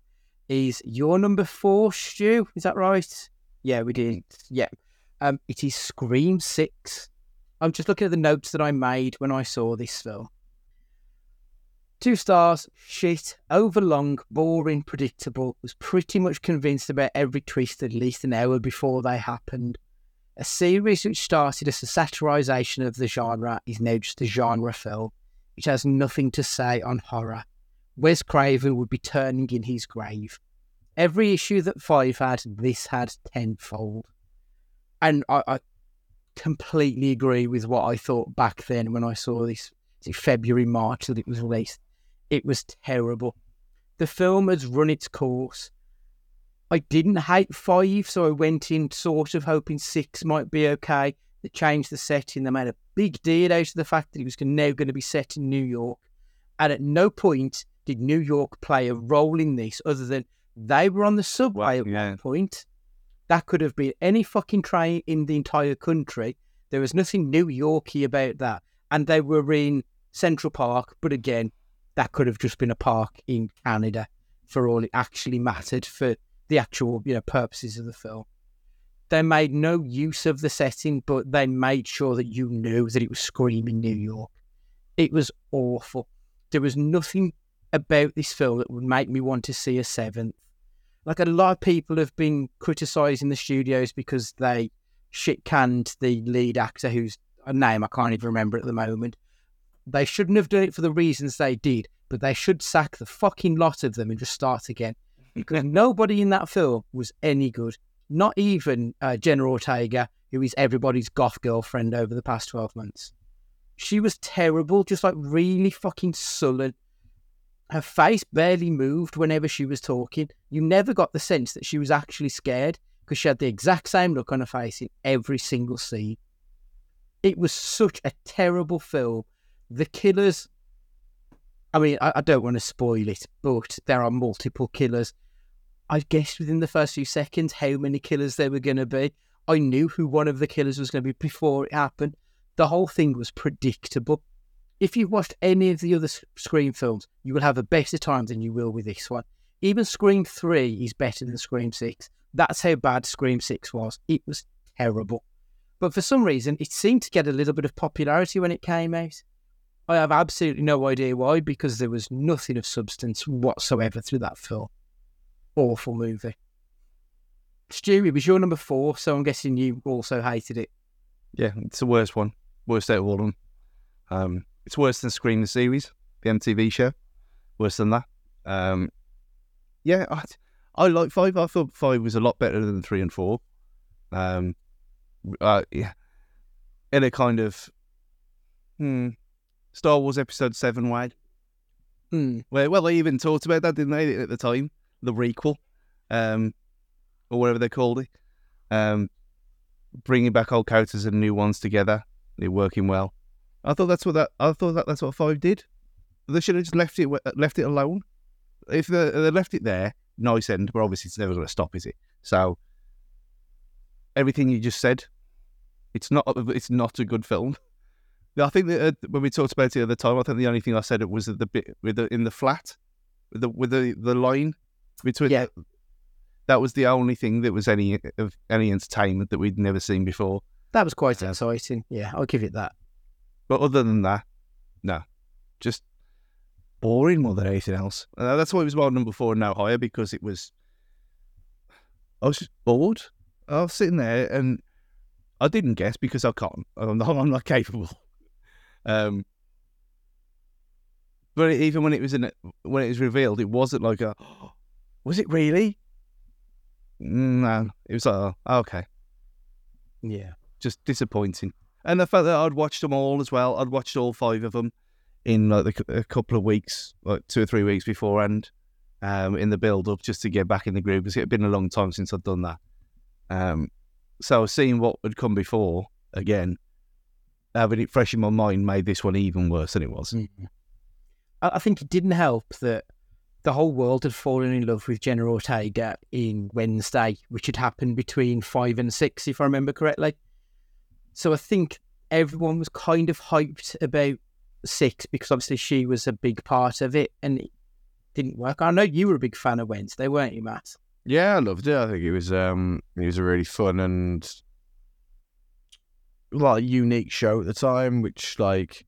is your number four, Stu. Is that right? Yeah, we did. Yeah. Um, it is Scream Six. I'm just looking at the notes that I made when I saw this film. Two stars, shit, overlong, boring, predictable. Was pretty much convinced about every twist at least an hour before they happened. A series which started as a satirisation of the genre is now just a genre film, which has nothing to say on horror. Wes Craven would be turning in his grave. Every issue that Five had, this had tenfold. And I, I completely agree with what I thought back then when I saw this February, March that it was released. It was terrible. The film has run its course. I didn't hate five, so I went in sort of hoping six might be okay. They changed the setting. They made a big deal out of the fact that it was now going to be set in New York. And at no point did New York play a role in this other than they were on the subway Well, at yeah. one point. That could have been any fucking train in the entire country. There was nothing New Yorky about that. And they were in Central Park, but again, that could have just been a park in Canada for all it actually mattered for the actual, you know, purposes of the film. They made no use of the setting, but they made sure that you knew that it was screaming New York. It was awful. There was nothing about this film that would make me want to see a seventh. Like a lot of people have been criticizing the studios because they shit canned the lead actor whose a name I can't even remember at the moment. They shouldn't have done it for the reasons they did, but they should sack the fucking lot of them and just start again. Because nobody in that film was any good. Not even uh, Jenna Ortega, who is everybody's goth girlfriend over the past 12 months. She was terrible, just like really fucking sullen. Her face barely moved whenever she was talking. You never got the sense that she was actually scared because she had the exact same look on her face in every single scene. It was such a terrible film. The killers, I mean, I, I don't want to spoil it, but there are multiple killers. I guessed within the first few seconds how many killers there were going to be. I knew who one of the killers was going to be before it happened. The whole thing was predictable. If you've watched any of the other Scream films, you will have a better time than you will with this one. Even Scream 3 is better than Scream 6. That's how bad Scream 6 was. It was terrible. But for some reason, it seemed to get a little bit of popularity when it came out. I have absolutely no idea why, because there was nothing of substance whatsoever through that film. Awful movie. Stu, it was your number four, so I'm guessing you also hated it. Yeah, it's the worst one. Worst out of all of them. Um, it's worse than Scream the series, the MTV show. Worse than that. Um, yeah, I, I like five. I thought five was a lot better than three and four. Um, uh, yeah, in a kind of hmm, Star Wars Episode Seven way. Hmm. Well, well, they even talked about that, didn't they, at the time? The requel, um, or whatever they called it. Um, bringing back old characters and new ones together. They're working well. I thought that's what that. I thought that that's what five did. They should have just left it left it alone. If they, they left it there, nice end. But obviously, it's never going to stop, is it? So everything you just said, it's not. It's not a good film. I think that uh, when we talked about it at the other time, I think the only thing I said it was that the bit with the in the flat, with the with the the line between. Yeah. That was the only thing that was any of any entertainment that we'd never seen before. That was quite exciting. Yeah, I'll give it that. But other than that, no, just boring more than anything else. Uh, that's why it was my number four and no higher because it was. I was just bored. I was sitting there and I didn't guess because I can't. I'm not, I'm not capable. Um, but even when it was in, when it was revealed, it wasn't like a. Was it really? No, it was like, oh, okay Yeah. just disappointing. And the fact that I'd watched them all as well, I'd watched all five of them in like a couple of weeks, like two or three weeks beforehand, um, in the build up just to get back in the groove because it had been a long time since I'd done that. Um, so seeing what had come before again, having it fresh in my mind made this one even worse than it was. Mm. I think it didn't help that the whole world had fallen in love with Jenna Ortega in Wednesday, which had happened between five and six, if I remember correctly. So I think everyone was kind of hyped about six because obviously she was a big part of it and it didn't work. I know you were a big fan of Wednesday, weren't you, Matt? Yeah, I loved it. I think it was um it was a really fun and like unique show at the time, which like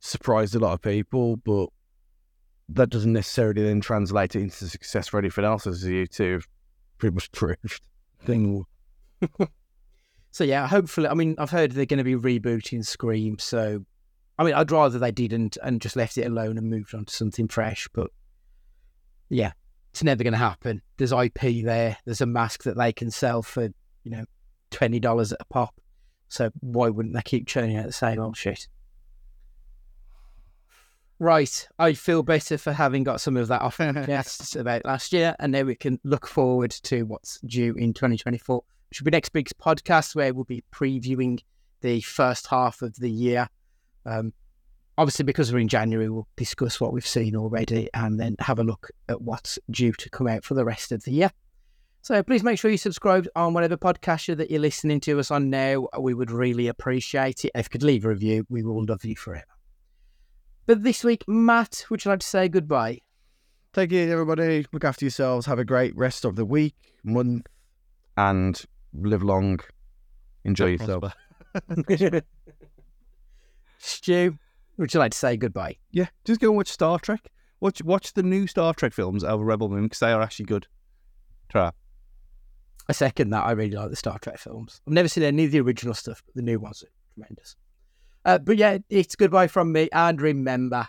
surprised a lot of people, but that doesn't necessarily then translate it into success for anything else, as you two have pretty much proved. Thing So yeah, hopefully, I mean, I've heard they're going to be rebooting Scream, so I mean, I'd rather they didn't and just left it alone and moved on to something fresh. But yeah, it's never going to happen. There's IP there. There's a mask that they can sell for you know twenty dollars a pop. So why wouldn't they keep churning out the same old shit? Right, I feel better for having got some of that off my chest about last year, and now we can look forward to what's due in 2024 will be next week's podcast where we'll be previewing the first half of the year. Um, obviously, because we're in January, we'll discuss what we've seen already and then have a look at what's due to come out for the rest of the year. So please make sure you subscribe on whatever podcast that you're listening to us on now. We would really appreciate it. If you could leave a review, we will love you forever. But this week, Matt, would you like to say goodbye? Take it, everybody. Look after yourselves. Have a great rest of the week, month, and live long. Enjoy yourself. Stu, would you like to say goodbye? Yeah, just go and watch Star Trek. Watch watch the new Star Trek films over Rebel Moon because they are actually good. Try. I second that. I really like the Star Trek films. I've never seen any of the original stuff, but the new ones are tremendous. Uh, but yeah, it's goodbye from me. And remember,